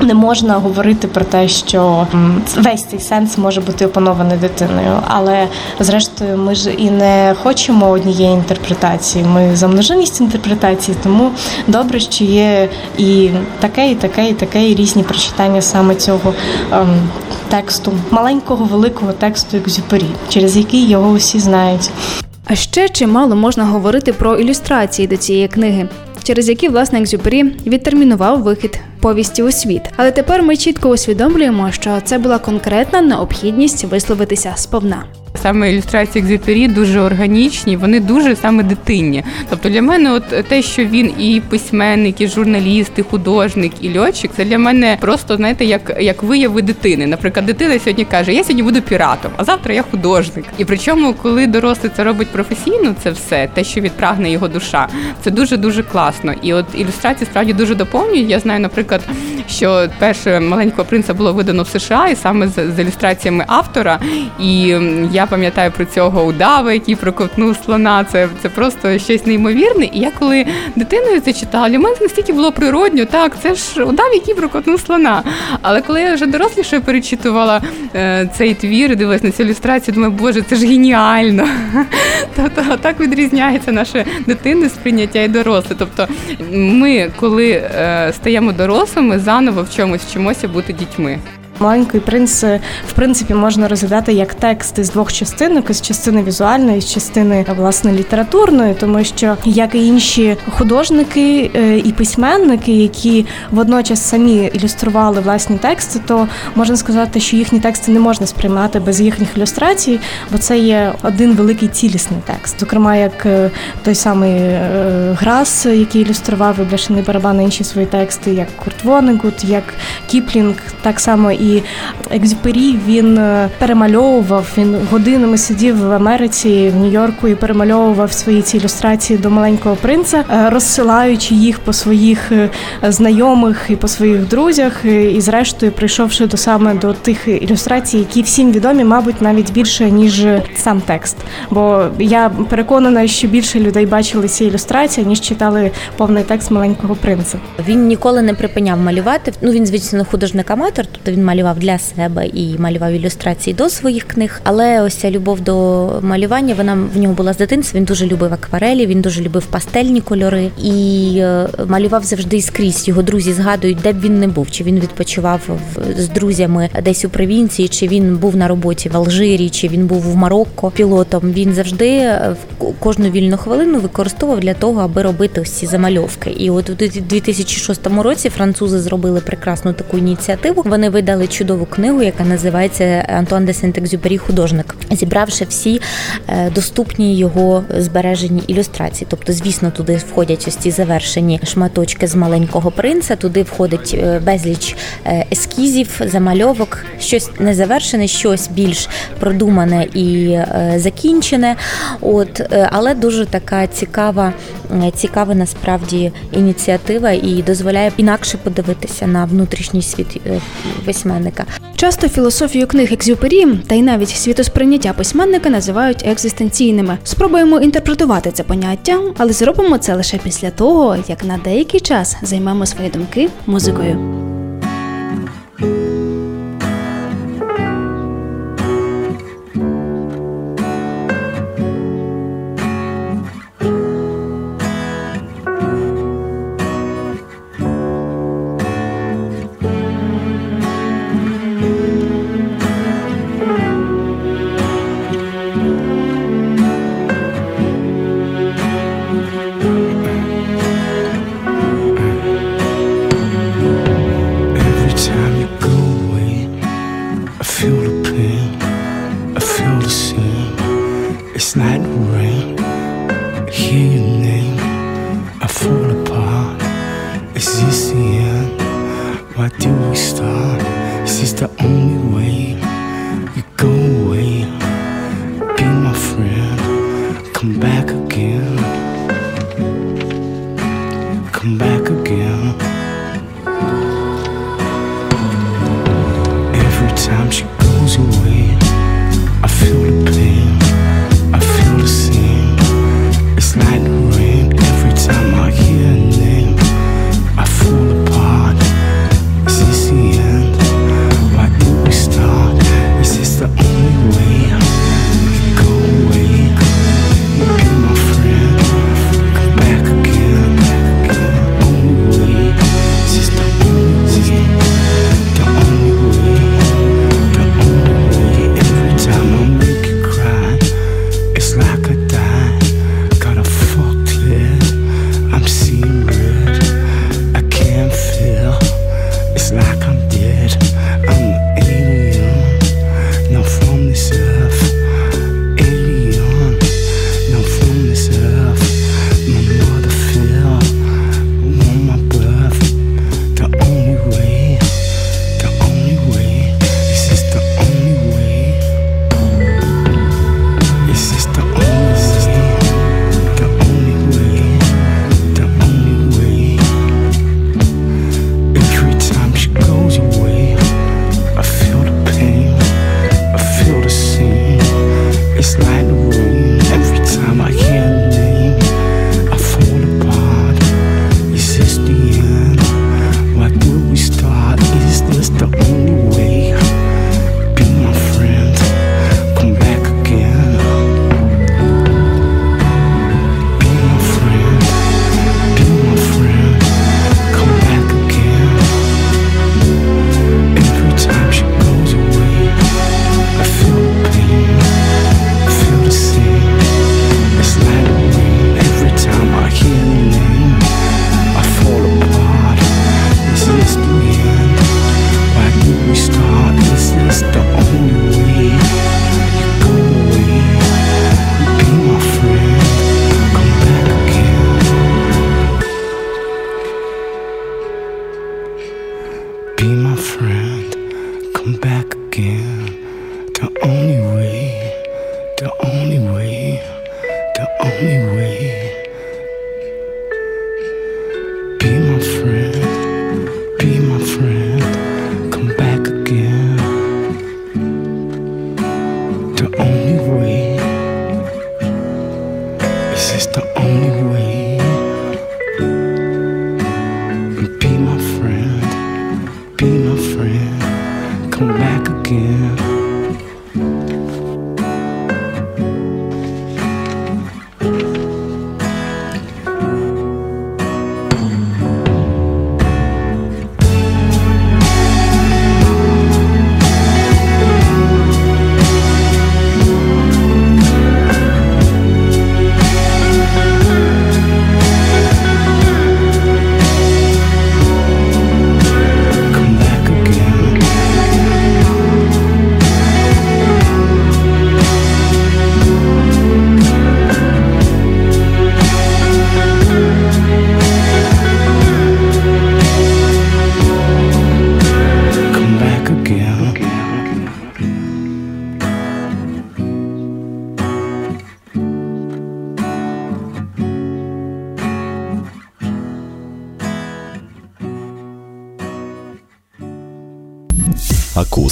C: не можна говорити про те, що весь цей сенс може бути опанований дитиною. Але зрештою, ми ж і не хочемо однієї інтерпретації. Ми за множинність інтерпретацій, тому добре, що є і таке, і таке, і таке, і різні прочитання саме цього ем, тексту, маленького великого тексту Екзюпері, через який його усі знають.
B: А ще чимало можна говорити про ілюстрації до цієї книги, через які власне Екзюпері відтермінував вихід повісті у світ. Але тепер ми чітко усвідомлюємо, що це була конкретна необхідність висловитися сповна.
E: Саме ілюстрації Екзюпері дуже органічні, вони дуже саме дитинні. Тобто для мене, от те, що він і письменник, і журналіст, і художник, і льотчик, це для мене просто знаєте, як, як вияви дитини. Наприклад, дитина сьогодні каже: Я сьогодні буду піратом, а завтра я художник. І причому, коли дорослий це робить професійно, це все те, що відпрагне його душа, це дуже дуже класно. І от ілюстрації справді дуже доповнюють. Я знаю, наприклад, що перше маленького принца було видано в США, і саме з, з ілюстраціями автора. І я пам'ятаю про цього удава, який проковтнув слона. Це, це просто щось неймовірне. І я коли дитиною це читала, для мене настільки було природньо. Так, це ж удав, який проковтнув слона. Але коли я вже доросліше перечитувала е, цей твір дивилась на цю ілюстрацію, думаю, боже, це ж геніально. Тобто так відрізняється наше дитинне сприйняття і доросле. Тобто ми, коли е, стаємо дорослими, заново в чомусь вчимося бути дітьми.
C: Маленький принц, е, в принципі, можна розглядати як текст із двох частинок, із частини візуальної, з частини власне літературної, тому що як і інші художники е, і письменники, які водночас самі ілюстрували власні тексти, то можна сказати, що їхні тексти не можна сприймати без їхніх ілюстрацій, бо це є один великий цілісний текст. Зокрема, як е, той самий е, Грас, який ілюстрував і бляшаний барабан, інші свої тексти, як Курт Вонегут, як Кіплінг, так само і Екзюпері він е, перемальовував. Він годинами сидів в Америці, в Нью-Йорку і перемальовував свої ці ілюстрації до маленького принца, е, розсилаючи їх по своїх е, знайомих і по своїх друзях. І зрештою, прийшовши до саме до тих ілюстрацій, які всім відомі, мабуть, навіть більше ніж сам текст. Бо я переконана, що більше людей бачили ці ілюстрації, ніж читали повний текст маленького принца.
D: Він ніколи не припиняв малювати. Ну він звісно художник-аматор, тобто він малював для себе і малював ілюстрації до своїх книг. Але ось ця любов до малювання вона в нього була з дитинства. Він дуже любив акварелі, він дуже любив пастельні кольори і е, малював завжди скрізь. Його друзі згадують, де б він не був, чи він відпочивав з друзями десь у провінції, чи він був на роботі в Алжирі, чи він був в Марокко пілотом. Він завжди е, в кожну вільну хвилину використовував для того, аби робити ось ці замальовки. І от у 2006 році французи зробили прекрасну таку ініціативу. Вони видали чудову книгу, яка називається Антуан де Сент-Екзюпері художник, зібравши всі е, доступні його збережені ілюстрації. Тобто, звісно, туди входять ось ці завершені шматочки з маленького принца. Туди входить е, безліч е, ескізів, замальовок, щось незавершене, щось більш продумане і е, закінчене. От, е, але дуже така цікава, е, цікава насправді ініціатива і дозволяє інакше подивитися на внутрішній світ е, письменника.
G: Часто філософію книг Екзюпері та й навіть світосприйняття письменника називають екзистенційними. Спробуємо інтерпретувати це поняття, але зробимо це лише після того, як на деякий час займемо свої думки музикою.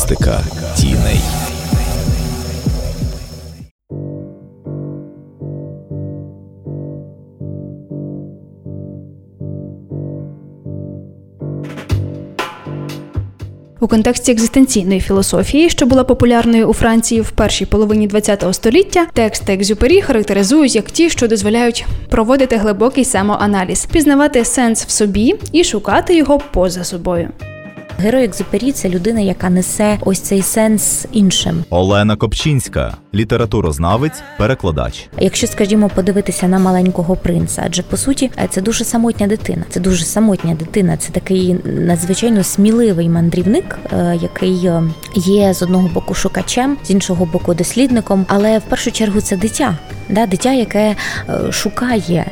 A: Акустика тіней.
B: У контексті екзистенційної філософії, що була популярною у Франції в першій половині ХХ століття, тексти екзюпері характеризують як ті, що дозволяють проводити глибокий самоаналіз, пізнавати сенс в собі і шукати його поза собою.
D: Герой Екзюпері – це людина, яка несе ось цей сенс іншим.
A: Олена Копчинська, літературознавець, перекладач.
D: Якщо, скажімо, подивитися на маленького принца, адже по суті е, це дуже самотня дитина. Це дуже самотня дитина. Це такий надзвичайно сміливий мандрівник, е, який е, є з одного боку шукачем, з іншого боку дослідником. Але в першу чергу це дитя, да, дитя, яке шукає,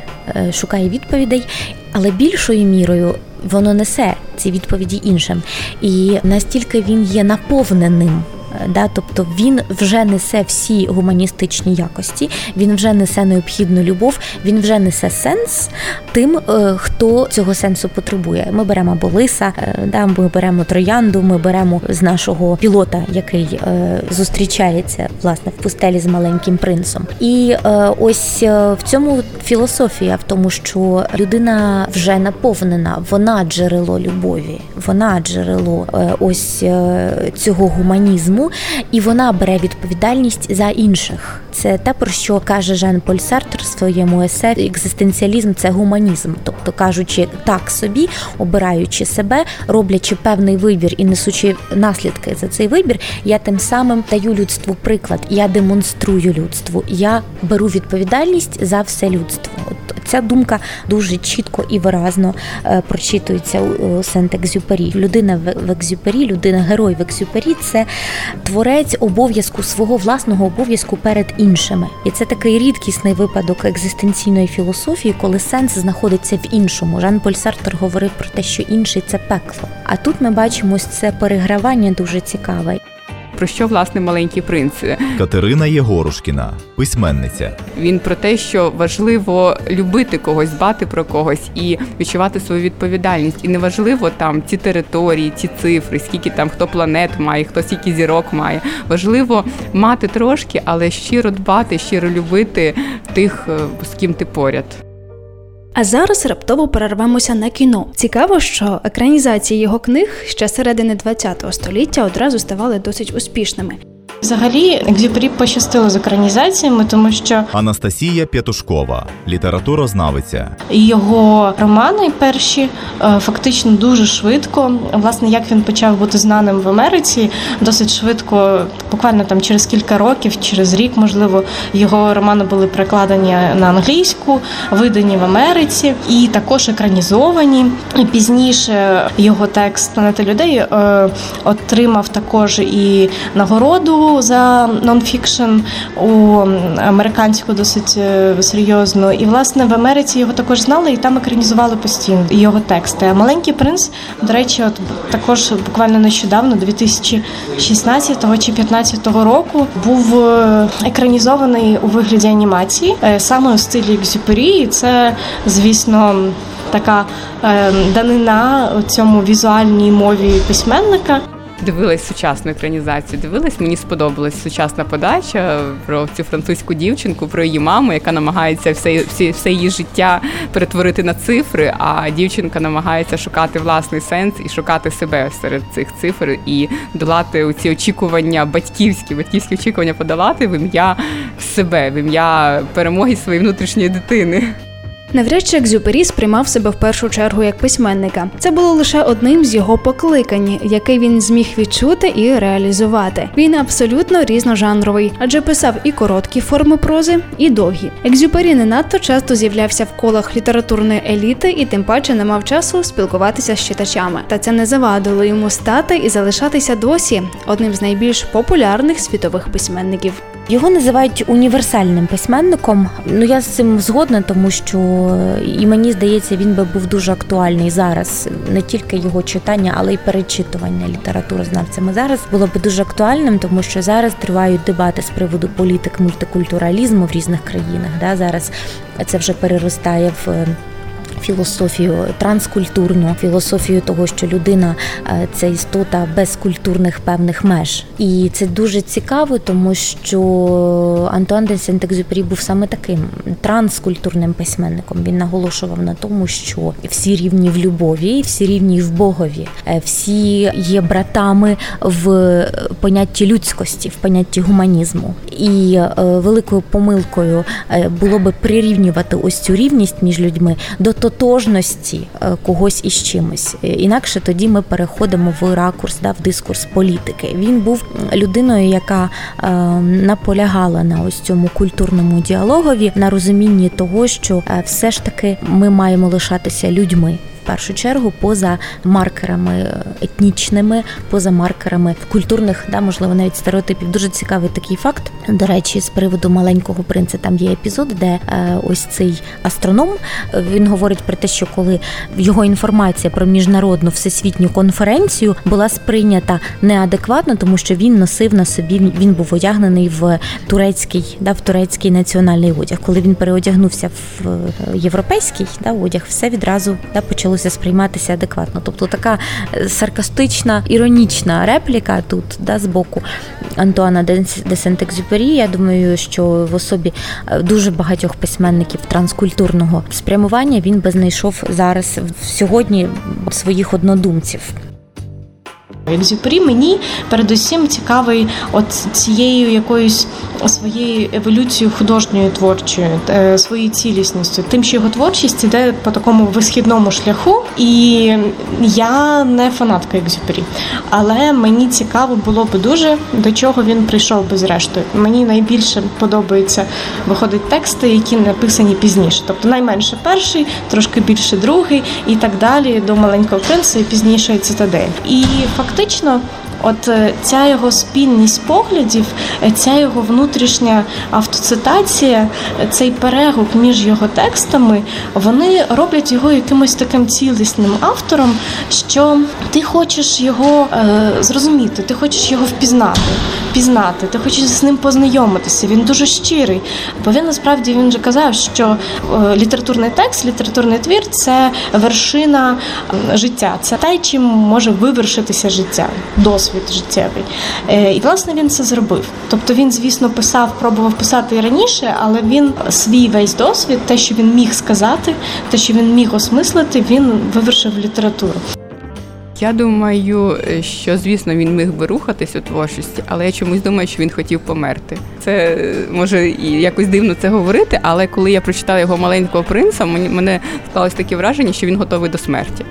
D: шукає відповідей, але більшою мірою. Воно несе ці відповіді іншим, і настільки він є наповненим Да, тобто він вже несе всі гуманістичні якості, він вже несе необхідну любов, він вже несе сенс тим, е, хто цього сенсу потребує. Ми беремо або лиса, е, да, ми беремо троянду, ми беремо з нашого пілота, який е, зустрічається власне в пустелі з маленьким принцем. І ось в цьому філософія, в тому, що людина вже наповнена, вона джерело любові, вона джерело ось цього гуманізму, і вона бере відповідальність за інших. Це те, про що каже Жан Поль Сартр в своєму есе. Екзистенціалізм це гуманізм, тобто кажучи так собі, обираючи себе, роблячи певний вибір і несучи наслідки за цей вибір, я тим самим даю людству приклад, я демонструю людству, я беру відповідальність за все людство. Ця думка дуже чітко і виразно е, прочитується у Сент-Екзюпері. Людина в Екзюпері, людина герой в Екзюпері це творець обов'язку свого власного обов'язку перед іншими. І це такий рідкісний випадок екзистенційної філософії, коли сенс знаходиться в іншому. Жан Поль Сартер говорив про те, що інший це пекло. А тут ми бачимо це перегравання дуже цікаве.
E: Про що власне маленький принц?
A: Катерина Єгорушкіна, письменниця.
E: Він про те, що важливо любити когось, дбати про когось і відчувати свою відповідальність. І неважливо там ці території, ці цифри, скільки там хто планет має, хто скільки зірок має. Важливо мати трошки, але щиро дбати, щиро любити тих, е, з ким ти поряд.
B: А зараз раптово перервемося на кіно. Цікаво, що екранізації його книг ще середини ХХ століття одразу ставали досить успішними.
C: Взагалі, Екзюпері пощастило з екранізаціями, тому що
A: Анастасія П'ятушкова, літературознавиця.
C: його романи перші е, фактично дуже швидко. Власне, як він почав бути знаним в Америці, досить швидко, буквально там через кілька років, через рік, можливо, його романи були перекладені на англійську, видані в Америці і також екранізовані. І Пізніше його текст «Планета людей е, отримав також і нагороду за нонфікшн у американську досить е, серйозну. І власне в Америці його також знали, і там екранізували постійно його тексти. А маленький принц, до речі, от також буквально нещодавно, 2016 чи 2015 року, був е, екранізований у вигляді анімації е, саме у стилі Екзюпері. І це, звісно. Така е, данина цьому візуальній мові письменника.
E: Дивилась сучасну екранізацію. Дивилась, мені сподобалась сучасна подача про цю французьку дівчинку, про її маму, яка намагається все, все, все її життя перетворити на цифри. А дівчинка намагається шукати власний сенс і шукати себе серед цих цифр і долати ці очікування батьківські, батьківські очікування подолати в ім'я себе, в ім'я перемоги своєї внутрішньої дитини.
B: Навряд чи Екзюпері сприймав себе в першу чергу як письменника. Це було лише одним з його покликань, який він зміг відчути і реалізувати. Він абсолютно різножанровий, адже писав і короткі форми прози, і довгі. Екзюпері не надто часто з'являвся в колах літературної еліти і тим паче не мав часу спілкуватися з читачами. Та це не завадило йому стати і залишатися досі одним з найбільш популярних світових письменників.
D: Його називають універсальним письменником. Ну я з цим згодна, тому що і мені здається, він би був дуже актуальний зараз. Не тільки його читання, але й перечитування літературознавцями зараз було би дуже актуальним, тому що зараз тривають дебати з приводу політик мультикультуралізму в різних країнах. Да, зараз це вже переростає в філософію транскультурну, філософію того, що людина е, це істота без культурних певних меж. І це дуже цікаво, тому що Антуан де Сент-Екзюпері був саме таким транскультурним письменником. Він наголошував на тому, що всі рівні в любові, всі рівні в Богові, е, всі є братами в понятті людськості, в понятті гуманізму. І е, великою помилкою було би прирівнювати ось цю рівність між людьми до тотожності когось із чимось. Інакше тоді ми переходимо в ракурс, да, в дискурс політики. Він був людиною, яка е, наполягала на ось цьому культурному діалогові, на розумінні того, що е, все ж таки ми маємо лишатися людьми. Першу чергу поза маркерами етнічними, поза маркерами культурних, да, можливо, навіть стереотипів. Дуже цікавий такий факт. До речі, з приводу маленького принца там є епізод, де е, ось цей астроном він говорить про те, що коли його інформація про міжнародну всесвітню конференцію була сприйнята неадекватно, тому що він носив на собі, він був одягнений в турецький, да, в турецький національний одяг. Коли він переодягнувся в європейський да, одяг, все відразу да, почало сприйматися адекватно. Тобто така саркастична, іронічна репліка тут да, з боку Антуана де Сент-Екзюпері. Я думаю, що в особі дуже багатьох письменників транскультурного спрямування він би знайшов зараз сьогодні своїх однодумців.
C: Екзюпері мені передусім цікавий от цією якоюсь своєю еволюцією художньої творчої, е, своєю цілісністю, тим, що його творчість іде по такому висхідному шляху, і я не фанатка Екзюпері, але мені цікаво було би дуже до чого він прийшов би зрештою. Мені найбільше подобається виходить тексти, які написані пізніше, тобто найменше перший, трошки більше другий і так далі до маленького принца і пізніше цитадель. І фактично. От е, ця його спільність поглядів, е, ця його внутрішня автоцитація, е, цей перегук між його текстами, вони роблять його якимось таким цілісним автором, що ти хочеш його е, зрозуміти, ти хочеш його впізнати, пізнати, ти хочеш з ним познайомитися. Він дуже щирий. Бо він насправді він же казав, що е, літературний текст, літературний твір це вершина життя, це те, чим може вивершитися життя. Досвід досвід життєвий. Е, і власне він це зробив. Тобто він, звісно, писав, пробував писати і раніше, але він свій весь досвід, те, що він міг сказати, те, що він міг осмислити, він вивершив літературу.
E: Я думаю, що звісно він міг би рухатись у творчості, але я чомусь думаю, що він хотів померти. Це може і якось дивно це говорити, але коли я прочитала його маленького принца, мене склалось таке враження, що він готовий до смерті.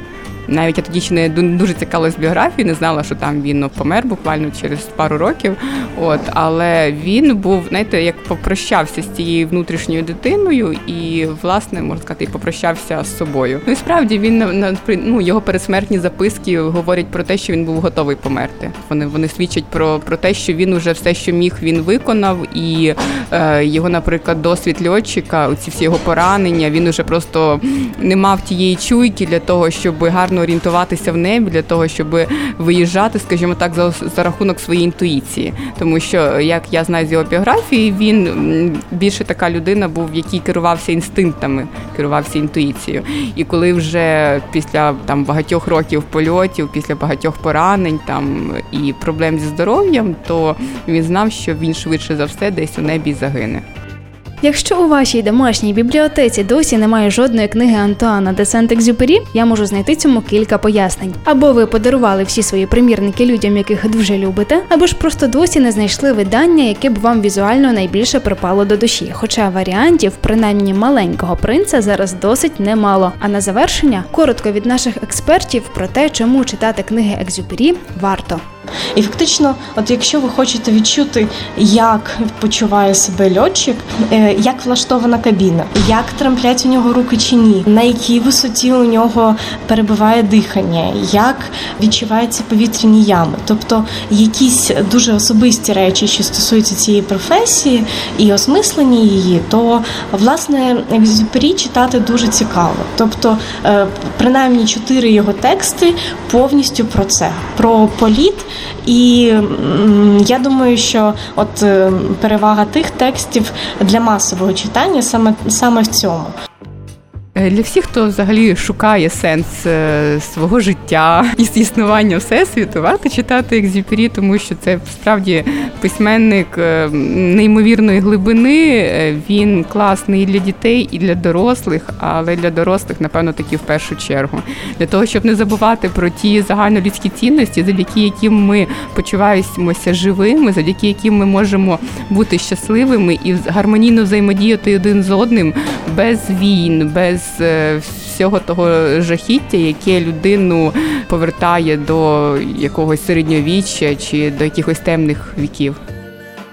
E: Навіть я тоді ще не дуже цікавилась біографією, не знала, що там він ну, помер буквально через пару років. От, але він був, знаєте, як попрощався з цією внутрішньою дитиною, і власне можна сказати, і попрощався з собою. Ну і справді він на ну, його пересмертні записки говорять про те, що він був готовий померти. Вони вони свідчать про про те, що він уже все, що міг, він виконав, і е, його, наприклад, досвід льотчика, ці всі його поранення, він уже просто не мав тієї чуйки для того, щоб гарно орієнтуватися в небі, для того, щоб виїжджати, скажімо так, за за рахунок своєї інтуїції. Тому що, як я знаю з його біографії, він більше така людина був, який керувався інстинктами, керувався інтуїцією. І коли вже після там багатьох років польотів, після багатьох поранень там і проблем зі здоров'ям, то він знав, що він швидше за все десь у небі загине.
B: Якщо у вашій домашній бібліотеці досі немає жодної книги Антуана де Сент-Екзюпері, я можу знайти цьому кілька пояснень. Або ви подарували всі свої примірники людям, яких дуже любите, або ж просто досі не знайшли видання, яке б вам візуально найбільше припало до душі. Хоча варіантів, принаймні маленького принца, зараз досить немало. А на завершення коротко від наших експертів про те, чому читати книги Екзюпері варто.
C: І фактично, от якщо ви хочете відчути, як почуває себе льотчик, е, як влаштована кабіна, як тремплять у нього руки чи ні, на якій висоті у нього перебуває дихання, як відчуваються повітряні ями, тобто якісь дуже особисті речі, що стосуються цієї професії і осмислення її, то власне екзюпері читати дуже цікаво. Тобто, е, принаймні чотири його тексти повністю про це: про політ. І я думаю, що от е, перевага тих текстів для масового читання саме саме в цьому.
E: Е, для всіх, хто взагалі шукає сенс е, свого життя і існування всесвіту, варто читати Екзюпері, тому що це справді письменник е, неймовірної глибини. Він класний і для дітей, і для дорослих, але для дорослих, напевно, таки в першу чергу. Для того, щоб не забувати про ті загальнолюдські цінності, завдяки яким ми почуваємося живими, завдяки яким ми можемо бути щасливими і гармонійно взаємодіяти один з одним без війн, без Е, всього того жахіття, яке людину повертає до якогось середньовіччя чи до якихось темних віків.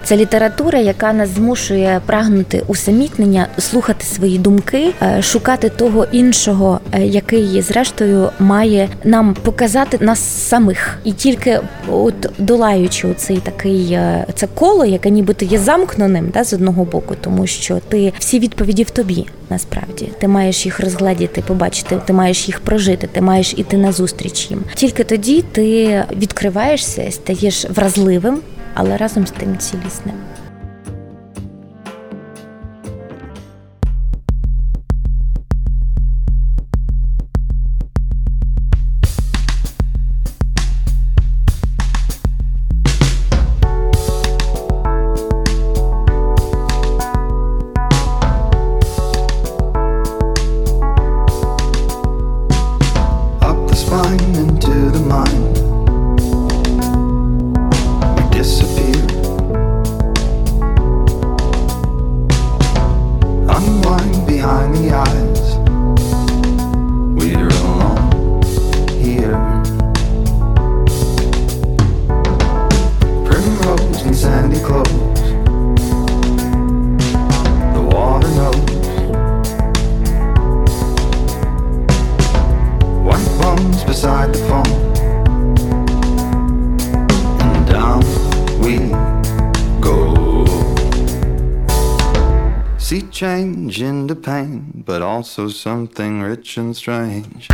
D: Це література, яка нас змушує прагнути усамітнення, слухати свої думки, е, шукати того іншого, е, який зрештою має нам показати нас самих, і тільки от долаючи цей такий е, це коло, яке нібито є замкненим, да, з одного боку, тому що ти всі відповіді в тобі. Насправді ти маєш їх розгледіти, побачити, ти маєш їх прожити, ти маєш іти на зустріч їм. Тільки тоді ти відкриваєшся, стаєш вразливим але разом з тим цілісним.
H: Also something rich and strange.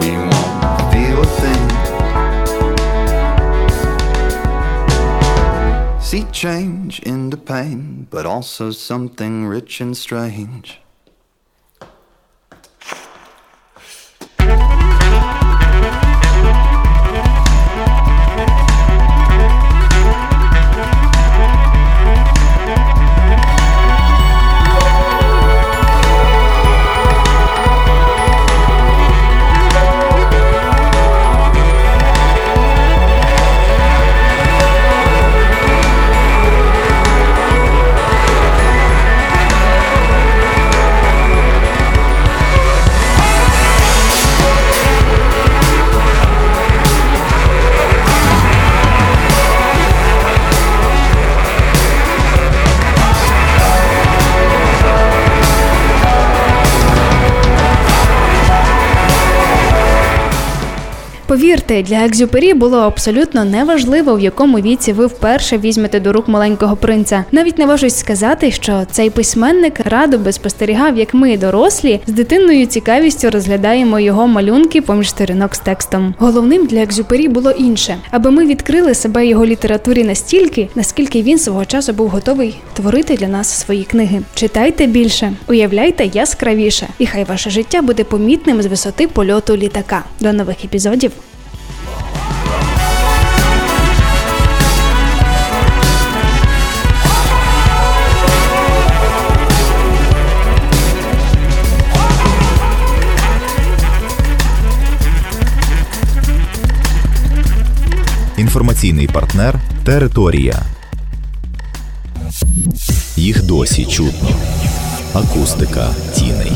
H: We won't feel a thing. See change into pain, but also something rich and strange.
B: Повірте, для Екзюпері було абсолютно неважливо, в якому віці ви вперше візьмете до рук маленького принца. Навіть не важусь сказати, що цей письменник радо би спостерігав, як ми, дорослі, з дитинною цікавістю розглядаємо його малюнки поміж сторінок з текстом. Головним для Екзюпері було інше, аби ми відкрили себе його літературі настільки, наскільки він свого часу був готовий творити для нас свої книги. Читайте більше, уявляйте яскравіше, і хай ваше життя буде помітним з висоти польоту літака. До нових епізодів.
A: Інформаційний партнер Територія. Їх досі чутно. Акустика тіней.